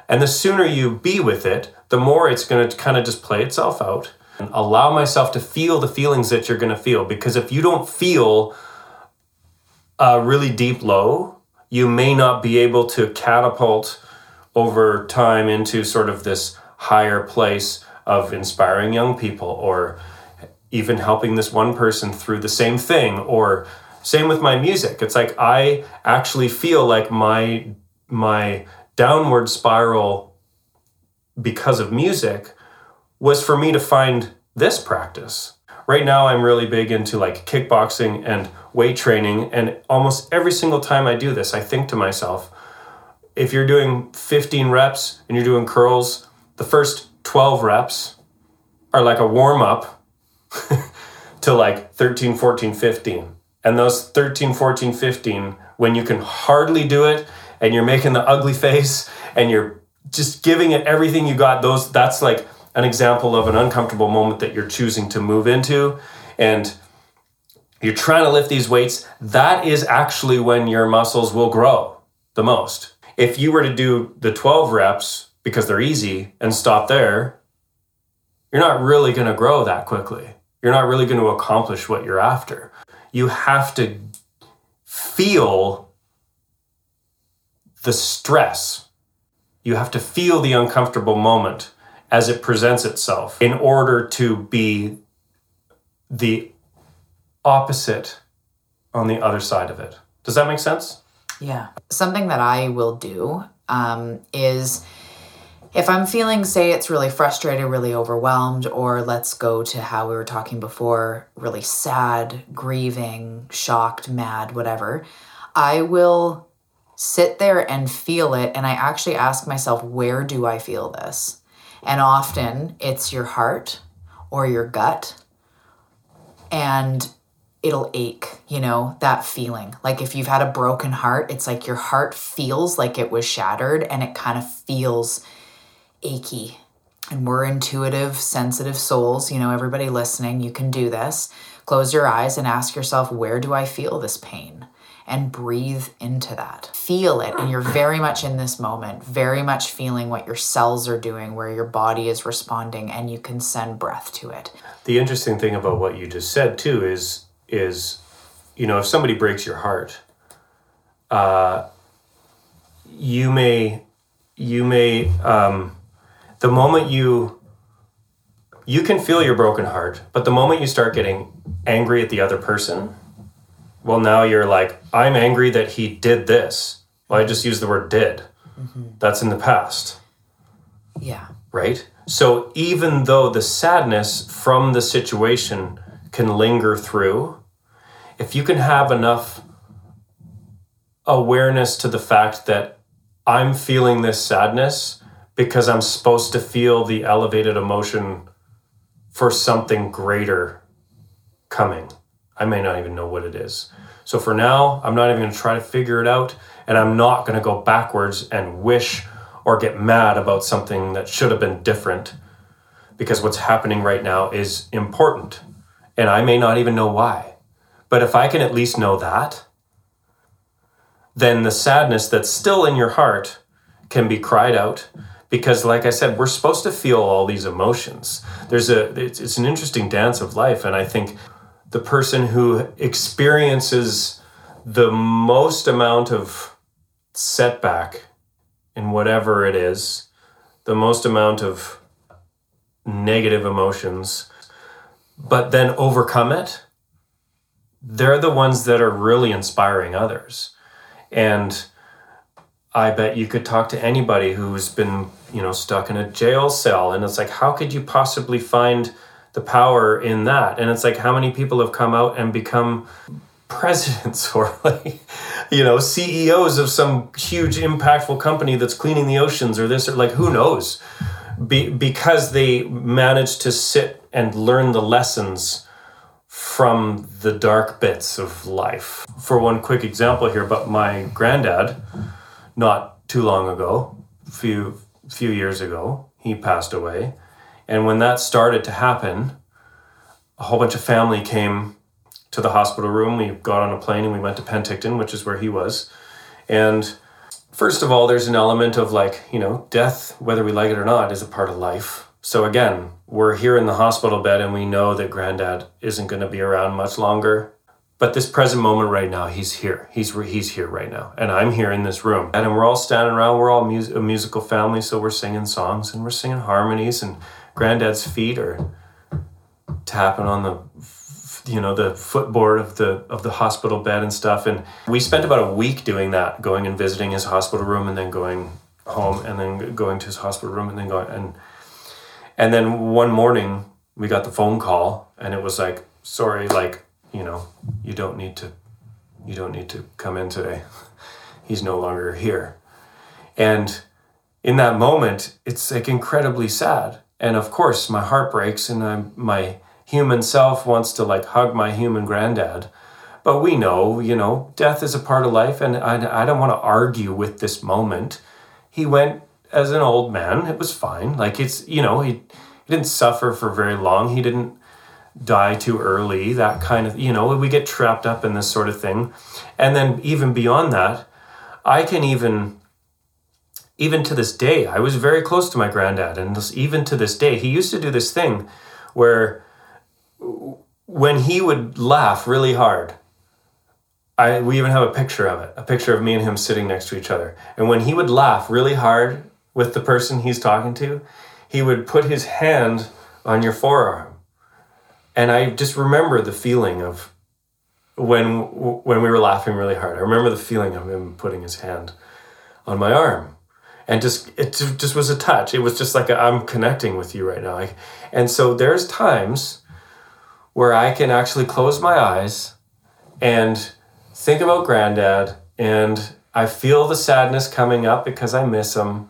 And the sooner you be with it, the more it's going to kind of just play itself out. And allow myself to feel the feelings that you're going to feel because if you don't feel a really deep low, you may not be able to catapult over time into sort of this higher place of inspiring young people or even helping this one person through the same thing or same with my music it's like i actually feel like my my downward spiral because of music was for me to find this practice right now i'm really big into like kickboxing and weight training and almost every single time i do this i think to myself if you're doing 15 reps and you're doing curls the first 12 reps are like a warm up to like 13, 14, 15. And those 13, 14, 15, when you can hardly do it and you're making the ugly face and you're just giving it everything you got, those that's like an example of an uncomfortable moment that you're choosing to move into. And you're trying to lift these weights, that is actually when your muscles will grow the most. If you were to do the 12 reps because they're easy and stop there, you're not really going to grow that quickly. You're not really going to accomplish what you're after. You have to feel the stress. You have to feel the uncomfortable moment as it presents itself in order to be the opposite on the other side of it. Does that make sense? Yeah. Something that I will do um, is if I'm feeling, say, it's really frustrated, really overwhelmed, or let's go to how we were talking before, really sad, grieving, shocked, mad, whatever, I will sit there and feel it. And I actually ask myself, where do I feel this? And often it's your heart or your gut. And it'll ache, you know, that feeling. Like if you've had a broken heart, it's like your heart feels like it was shattered and it kind of feels achy. And we're intuitive, sensitive souls. You know, everybody listening, you can do this. Close your eyes and ask yourself, where do I feel this pain? And breathe into that. Feel it. And you're very much in this moment, very much feeling what your cells are doing, where your body is responding, and you can send breath to it. The interesting thing about what you just said, too, is, is you know, if somebody breaks your heart, uh, you may, you may, um, the moment you you can feel your broken heart, but the moment you start getting angry at the other person, well, now you're like, I'm angry that he did this. Well, I just used the word did. Mm-hmm. That's in the past. Yeah. Right? So even though the sadness from the situation can linger through, if you can have enough awareness to the fact that I'm feeling this sadness because I'm supposed to feel the elevated emotion for something greater coming. I may not even know what it is. So for now, I'm not even going to try to figure it out. And I'm not going to go backwards and wish or get mad about something that should have been different because what's happening right now is important. And I may not even know why. But if I can at least know that, then the sadness that's still in your heart can be cried out because like i said we're supposed to feel all these emotions there's a it's, it's an interesting dance of life and i think the person who experiences the most amount of setback in whatever it is, the most amount of negative emotions, but then overcome it, they're the ones that are really inspiring others. And I bet you could talk to anybody who's been, you know, stuck in a jail cell. And it's like how could you possibly find the power in that? And it's like how many people have come out and become presidents or like you know CEOs of some huge impactful company that's cleaning the oceans or this or like who knows? Be, because they managed to sit and learn the lessons from the dark bits of life. For one quick example here but my granddad not too long ago few few years ago he passed away and when that started to happen a whole bunch of family came to the hospital room. We got on a plane and we went to Penticton, which is where he was. And first of all, there's an element of like, you know, death, whether we like it or not, is a part of life. So again, we're here in the hospital bed and we know that granddad isn't going to be around much longer. But this present moment right now, he's here. He's he's here right now, and I'm here in this room. And we're all standing around. We're all mus- a musical family, so we're singing songs and we're singing harmonies. And granddad's feet are tapping on the you know the footboard of the of the hospital bed and stuff and we spent about a week doing that going and visiting his hospital room and then going home and then going to his hospital room and then going and and then one morning we got the phone call and it was like sorry like you know you don't need to you don't need to come in today he's no longer here and in that moment it's like incredibly sad and of course my heart breaks and I'm my human self wants to like hug my human granddad. But we know, you know, death is a part of life, and I, I don't want to argue with this moment. He went as an old man. It was fine. Like it's, you know, he, he didn't suffer for very long. He didn't die too early. That kind of, you know, we get trapped up in this sort of thing. And then even beyond that, I can even even to this day, I was very close to my granddad, and this, even to this day, he used to do this thing where when he would laugh really hard, I we even have a picture of it, a picture of me and him sitting next to each other. And when he would laugh really hard with the person he's talking to, he would put his hand on your forearm. And I just remember the feeling of when when we were laughing really hard. I remember the feeling of him putting his hand on my arm. And just it just was a touch. It was just like i am connecting with you right now. and so there's times where I can actually close my eyes and think about granddad and I feel the sadness coming up because I miss him.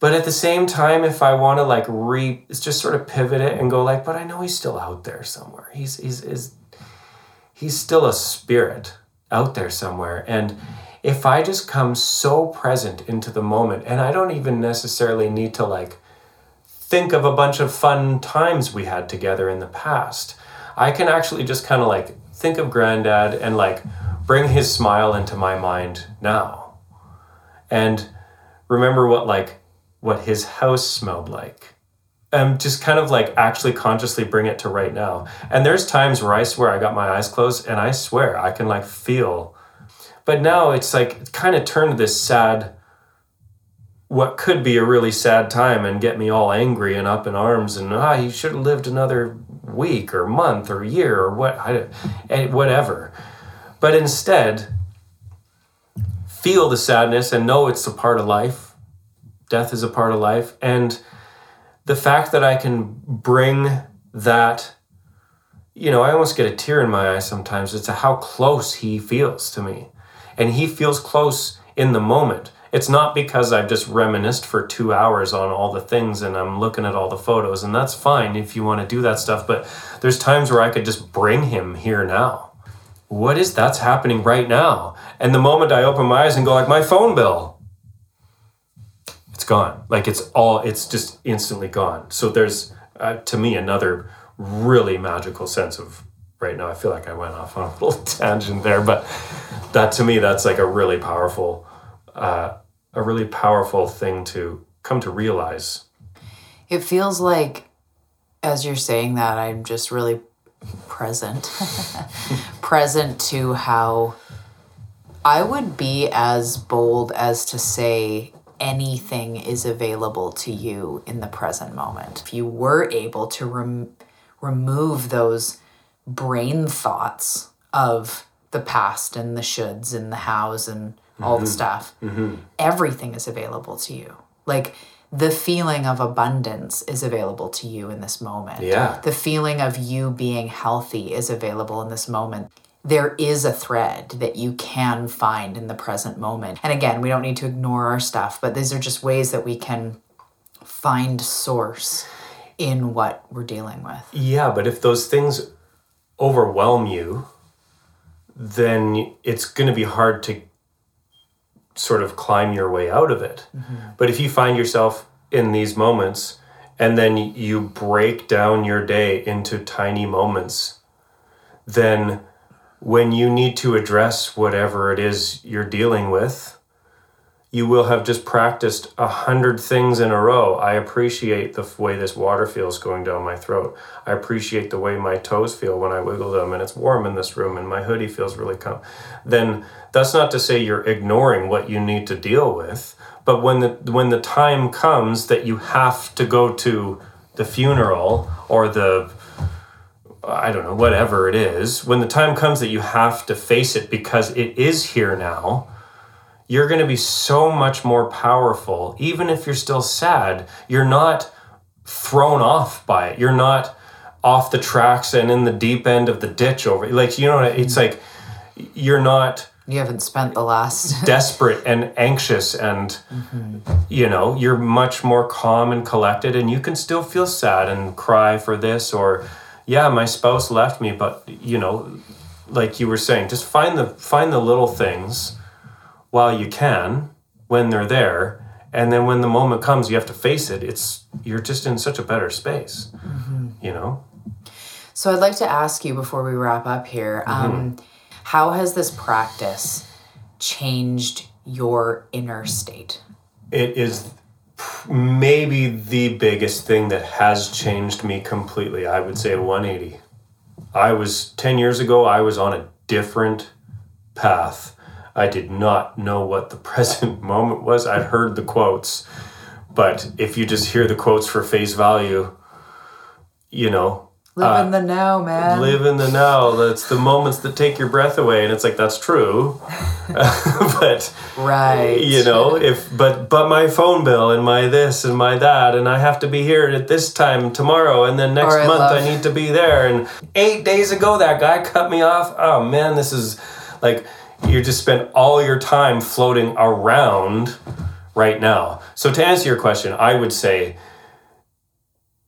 But at the same time, if I want to like re, just sort of pivot it and go like, but I know he's still out there somewhere. He's he's is he's still a spirit out there somewhere. And if I just come so present into the moment, and I don't even necessarily need to like think of a bunch of fun times we had together in the past. I can actually just kind of like think of granddad and like bring his smile into my mind now. And remember what like what his house smelled like. And just kind of like actually consciously bring it to right now. And there's times where I swear I got my eyes closed and I swear I can like feel. But now it's like it kind of turned this sad what could be a really sad time and get me all angry and up in arms and ah he should have lived another week or month or year or what I, whatever but instead feel the sadness and know it's a part of life death is a part of life and the fact that i can bring that you know i almost get a tear in my eye sometimes it's how close he feels to me and he feels close in the moment it's not because I've just reminisced for two hours on all the things and I'm looking at all the photos, and that's fine if you want to do that stuff. But there's times where I could just bring him here now. What is that's happening right now? And the moment I open my eyes and go like my phone bill, gone. Like it's all, it's just instantly gone. So there's uh, to me another really magical sense of right now. I feel like I went off on a little tangent there, but that to me that's like a really powerful uh, a really powerful thing to come to realize. It feels like, as you're saying that, I'm just really present, present to how I would be as bold as to say anything is available to you in the present moment. If you were able to rem- remove those brain thoughts of the past and the shoulds and the hows and all the mm-hmm. stuff, mm-hmm. everything is available to you. Like the feeling of abundance is available to you in this moment. Yeah. The feeling of you being healthy is available in this moment. There is a thread that you can find in the present moment. And again, we don't need to ignore our stuff, but these are just ways that we can find source in what we're dealing with. Yeah, but if those things overwhelm you, then it's going to be hard to sort of climb your way out of it. Mm-hmm. But if you find yourself in these moments and then you break down your day into tiny moments, then when you need to address whatever it is you're dealing with, you will have just practiced a hundred things in a row. I appreciate the way this water feels going down my throat. I appreciate the way my toes feel when I wiggle them, and it's warm in this room, and my hoodie feels really calm. Then that's not to say you're ignoring what you need to deal with, but when the when the time comes that you have to go to the funeral or the I don't know, whatever it is, when the time comes that you have to face it because it is here now, you're going to be so much more powerful. Even if you're still sad, you're not thrown off by it. You're not off the tracks and in the deep end of the ditch over. Like, you know, it's like you're not You haven't spent the last desperate and anxious and mm-hmm. you know you're much more calm and collected and you can still feel sad and cry for this or yeah my spouse left me but you know like you were saying just find the find the little things while you can when they're there and then when the moment comes you have to face it. It's you're just in such a better space you know? So I'd like to ask you before we wrap up here, um, how has this practice changed your inner state? it is maybe the biggest thing that has changed me completely. I would say 180. I was 10 years ago, I was on a different path. I did not know what the present moment was. I'd heard the quotes, but if you just hear the quotes for face value, you know, Uh, live in the now, man. live in the now. That's the moments that take your breath away. And it's like, that's true. but right. you know if but but my phone bill and my this and my that and i have to be here at this time tomorrow and then next month love- i need to be there and eight days ago that guy cut me off oh man this is like you just spent all your time floating around right now so to answer your question i would say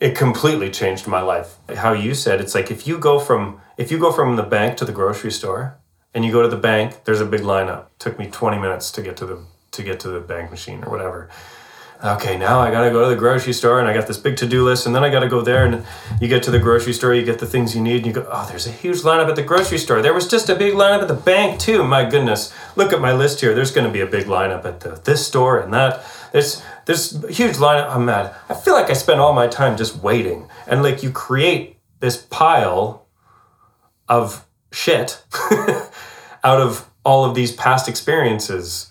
it completely changed my life. How you said it's like if you go from if you go from the bank to the grocery store and you go to the bank there's a big lineup. Took me 20 minutes to get to the to get to the bank machine or whatever. Okay now i gotta go to the grocery store and i got this big to-do list and then i gotta go there and you get to the grocery store you get the things you need and you go oh there's a huge lineup at the grocery store. There was just a big lineup at the bank too. My goodness. Look at my list here. There's gonna be a big lineup at the this store and that there's there's huge lineup i'm mad i feel like i spend all my time just waiting and like you create this pile of shit out of all of these past experiences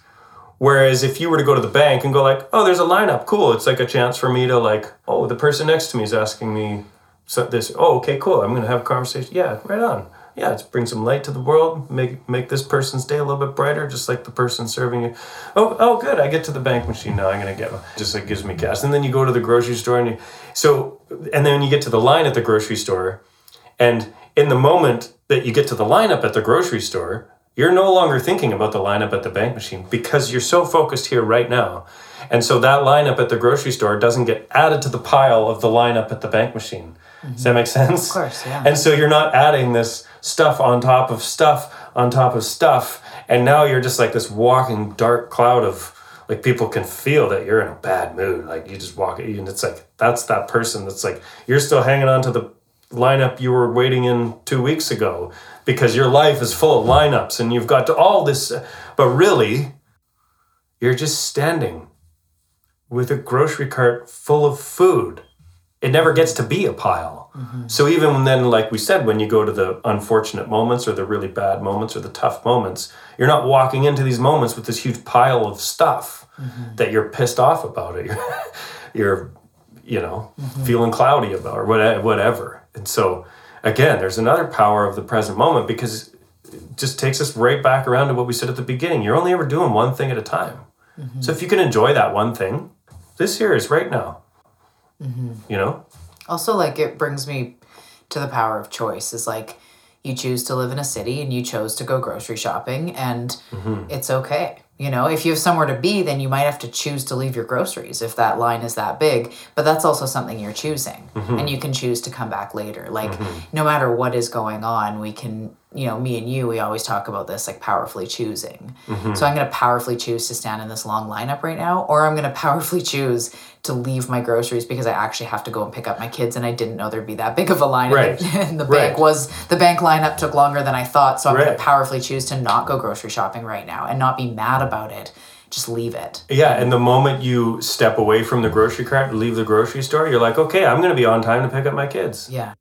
Whereas if you were to go to the bank and go like, oh, there's a lineup, cool. It's like a chance for me to like, oh, the person next to me is asking me so this. Oh, okay, cool. I'm gonna have a conversation. Yeah, right on. Yeah, it's bring some light to the world. Make make this person's day a little bit brighter, just like the person serving you. Oh, oh, good. I get to the bank machine now. I'm gonna get one. Just like gives me gas. And then you go to the grocery store and you, so and then you get to the line at the grocery store, and in the moment that you get to the lineup at the grocery store, you're no longer thinking about the lineup at the bank machine because you're so focused here right now. And so that lineup at the grocery store doesn't get added to the pile of the lineup at the bank machine. Does that mm-hmm. make sense? Of course, yeah. And so you're not adding this stuff on top of stuff on top of stuff. And now you're just like this walking dark cloud of like people can feel that you're in a bad mood. Like you just walk and it's like that's that person that's like you're still hanging on to the lineup you were waiting in two weeks ago because your life is full of lineups and you've got to all this but really you're just standing with a grocery cart full of food it never gets to be a pile. Mm-hmm. So even then, like we said, when you go to the unfortunate moments or the really bad moments or the tough moments, you're not walking into these moments with this huge pile of stuff mm-hmm. that you're pissed off about it. You're, you're you know, mm-hmm. feeling cloudy about or whatever. And so again, there's another power of the present moment because it just takes us right back around to what we said at the beginning. You're only ever doing one thing at a time. So if you can enjoy that one thing, this here is right now. You know? Also, like it brings me to the power of choice. Is like you choose to live in a city and you chose to go grocery shopping, and mm-hmm. it's okay. You know, if you have somewhere to be, then you might have to choose to leave your groceries if that line is that big. But that's also something you're choosing, mm-hmm. and you can choose to come back later. Like mm-hmm. no matter what is going on, we can. You know, me and you, we always talk about this like powerfully choosing. Mm-hmm. So I'm going to powerfully choose to stand in this long lineup right now, or I'm going to powerfully choose to leave my groceries because I actually have to go and pick up my kids, and I didn't know there'd be that big of a line. Right. And the Right. bank was the bank lineup took longer than I thought, so I'm going to powerfully choose to not go grocery shopping right now and not be mad about it. Just leave it. Yeah, and the moment you step away from the grocery cart leave the grocery store, you're like, okay, I'm going to be on time to pick up my kids. Yeah.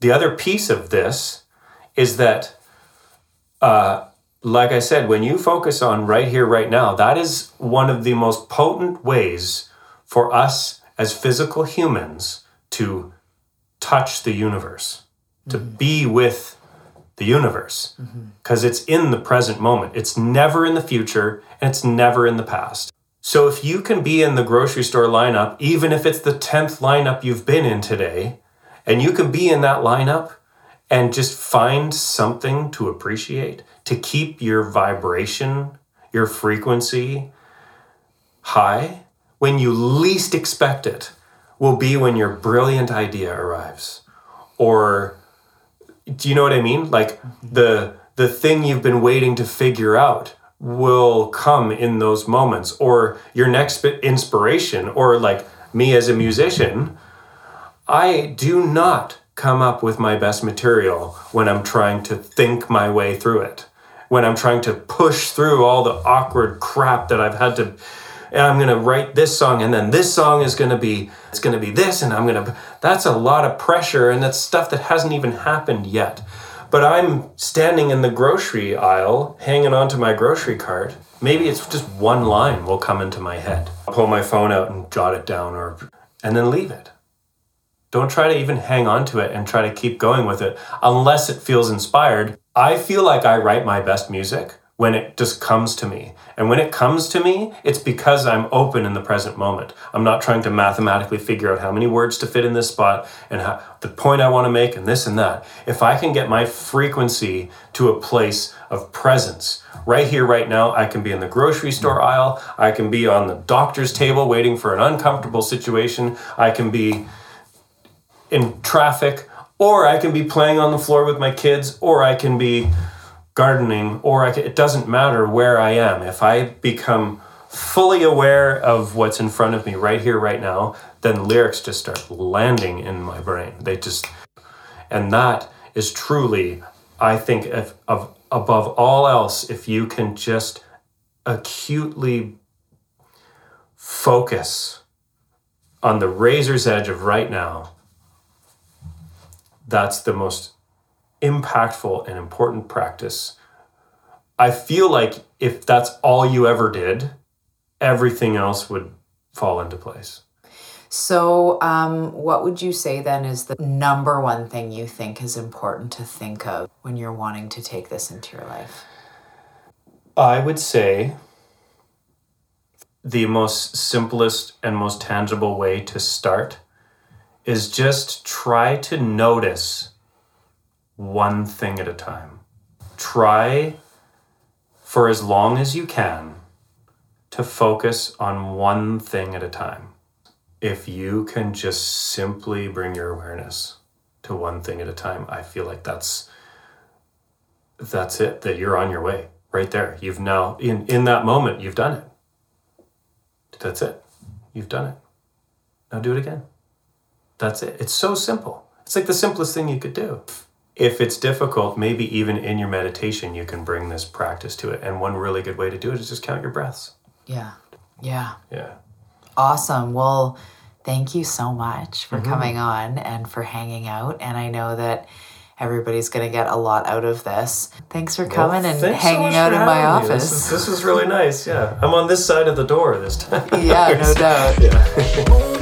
The other piece of this is that, uh, like I said, when you focus on right here, right now, that is one of the most potent ways for us as physical humans to touch the universe, to be with the universe, because it's in the present moment. It's never in the future and it's never in the past. So if you can be in the grocery store lineup, even if it's the 10th lineup you've been in today, and you can be in that lineup and just find something to appreciate, to keep your vibration, your frequency high, when you least expect it, will be when your brilliant idea arrives. Or do you know what I mean? Like the the thing you've been waiting to figure out will come in those moments or your next bit inspiration or like me as a musician I do not come up with my best material when I'm trying to think my way through it. When I'm trying to push through all the awkward crap that I've had to and I'm to write this song and then this song is to be it's to be this and I'm to that's a lot of pressure and that's stuff that hasn't even happened yet. But I'm standing in the grocery aisle hanging onto my grocery cart. Maybe it's just one line will come into my head. I'll pull my phone out and jot it down or and then leave it. Don't try to even hang on to it and try to keep going with it unless it feels inspired. I feel like I write my best music when it just comes to me. And when it comes to me, it's because I'm open in the present moment. I'm not trying to mathematically figure out how many words to fit in this spot and how, the point I want to make and this and that. If I can get my frequency to a place of presence, right here, right now, I can be in the grocery store aisle, I can be on the doctor's table waiting for an uncomfortable situation, I can be in traffic, or I can be playing on the floor with my kids, or I can be gardening, or I can, it doesn't matter where I am. If I become fully aware of what's in front of me right here, right now, then lyrics just start landing in my brain. They just, and that is truly, I think, if, of above all else, if you can just acutely focus on the razor's edge of right now that's the most impactful and important practice. I feel like if that's all you ever did, everything else would fall into place. So, um, what would you say then is the number one thing you think is important to think of when you're wanting to take this into your life? I would say the most simplest and most tangible way to start is just try to notice one thing at a time. Try for as long as you can to focus on one thing at a time. If you can just simply bring your awareness to one thing at a time, I feel like that's that's it that you're on your way right there. You've now in in that moment you've done it. That's it. You've done it. Now do it again. That's it. It's so simple. It's like the simplest thing you could do. If it's difficult, maybe even in your meditation, you can bring this practice to it. And one really good way to do it is just count your breaths. Yeah. Yeah. Yeah. Awesome. Well, Thank you so much for mm-hmm. coming on and for hanging out. And I know that everybody's going to get a lot out of this. Thanks for coming Well, and thanks so hanging out in my office. This is, this is really nice. Yeah, I'm on this side of the door this time. yeah, no doubt. yeah.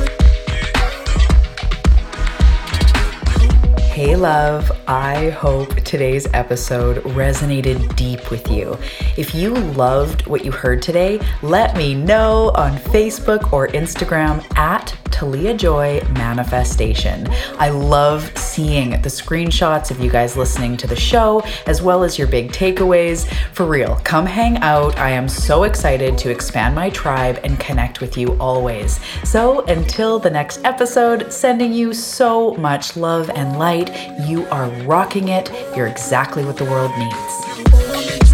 love. I hope today's episode resonated deep with you. If you loved what you heard today, let me know on Facebook or Instagram at Talia Joy Manifestation. I love seeing the screenshots of you guys listening to the show, as well as your big takeaways. For real, come hang out. I am so excited to expand my tribe and connect with you always. So until the next episode, sending you so much love and light. You are rocking it. You're exactly what the world needs.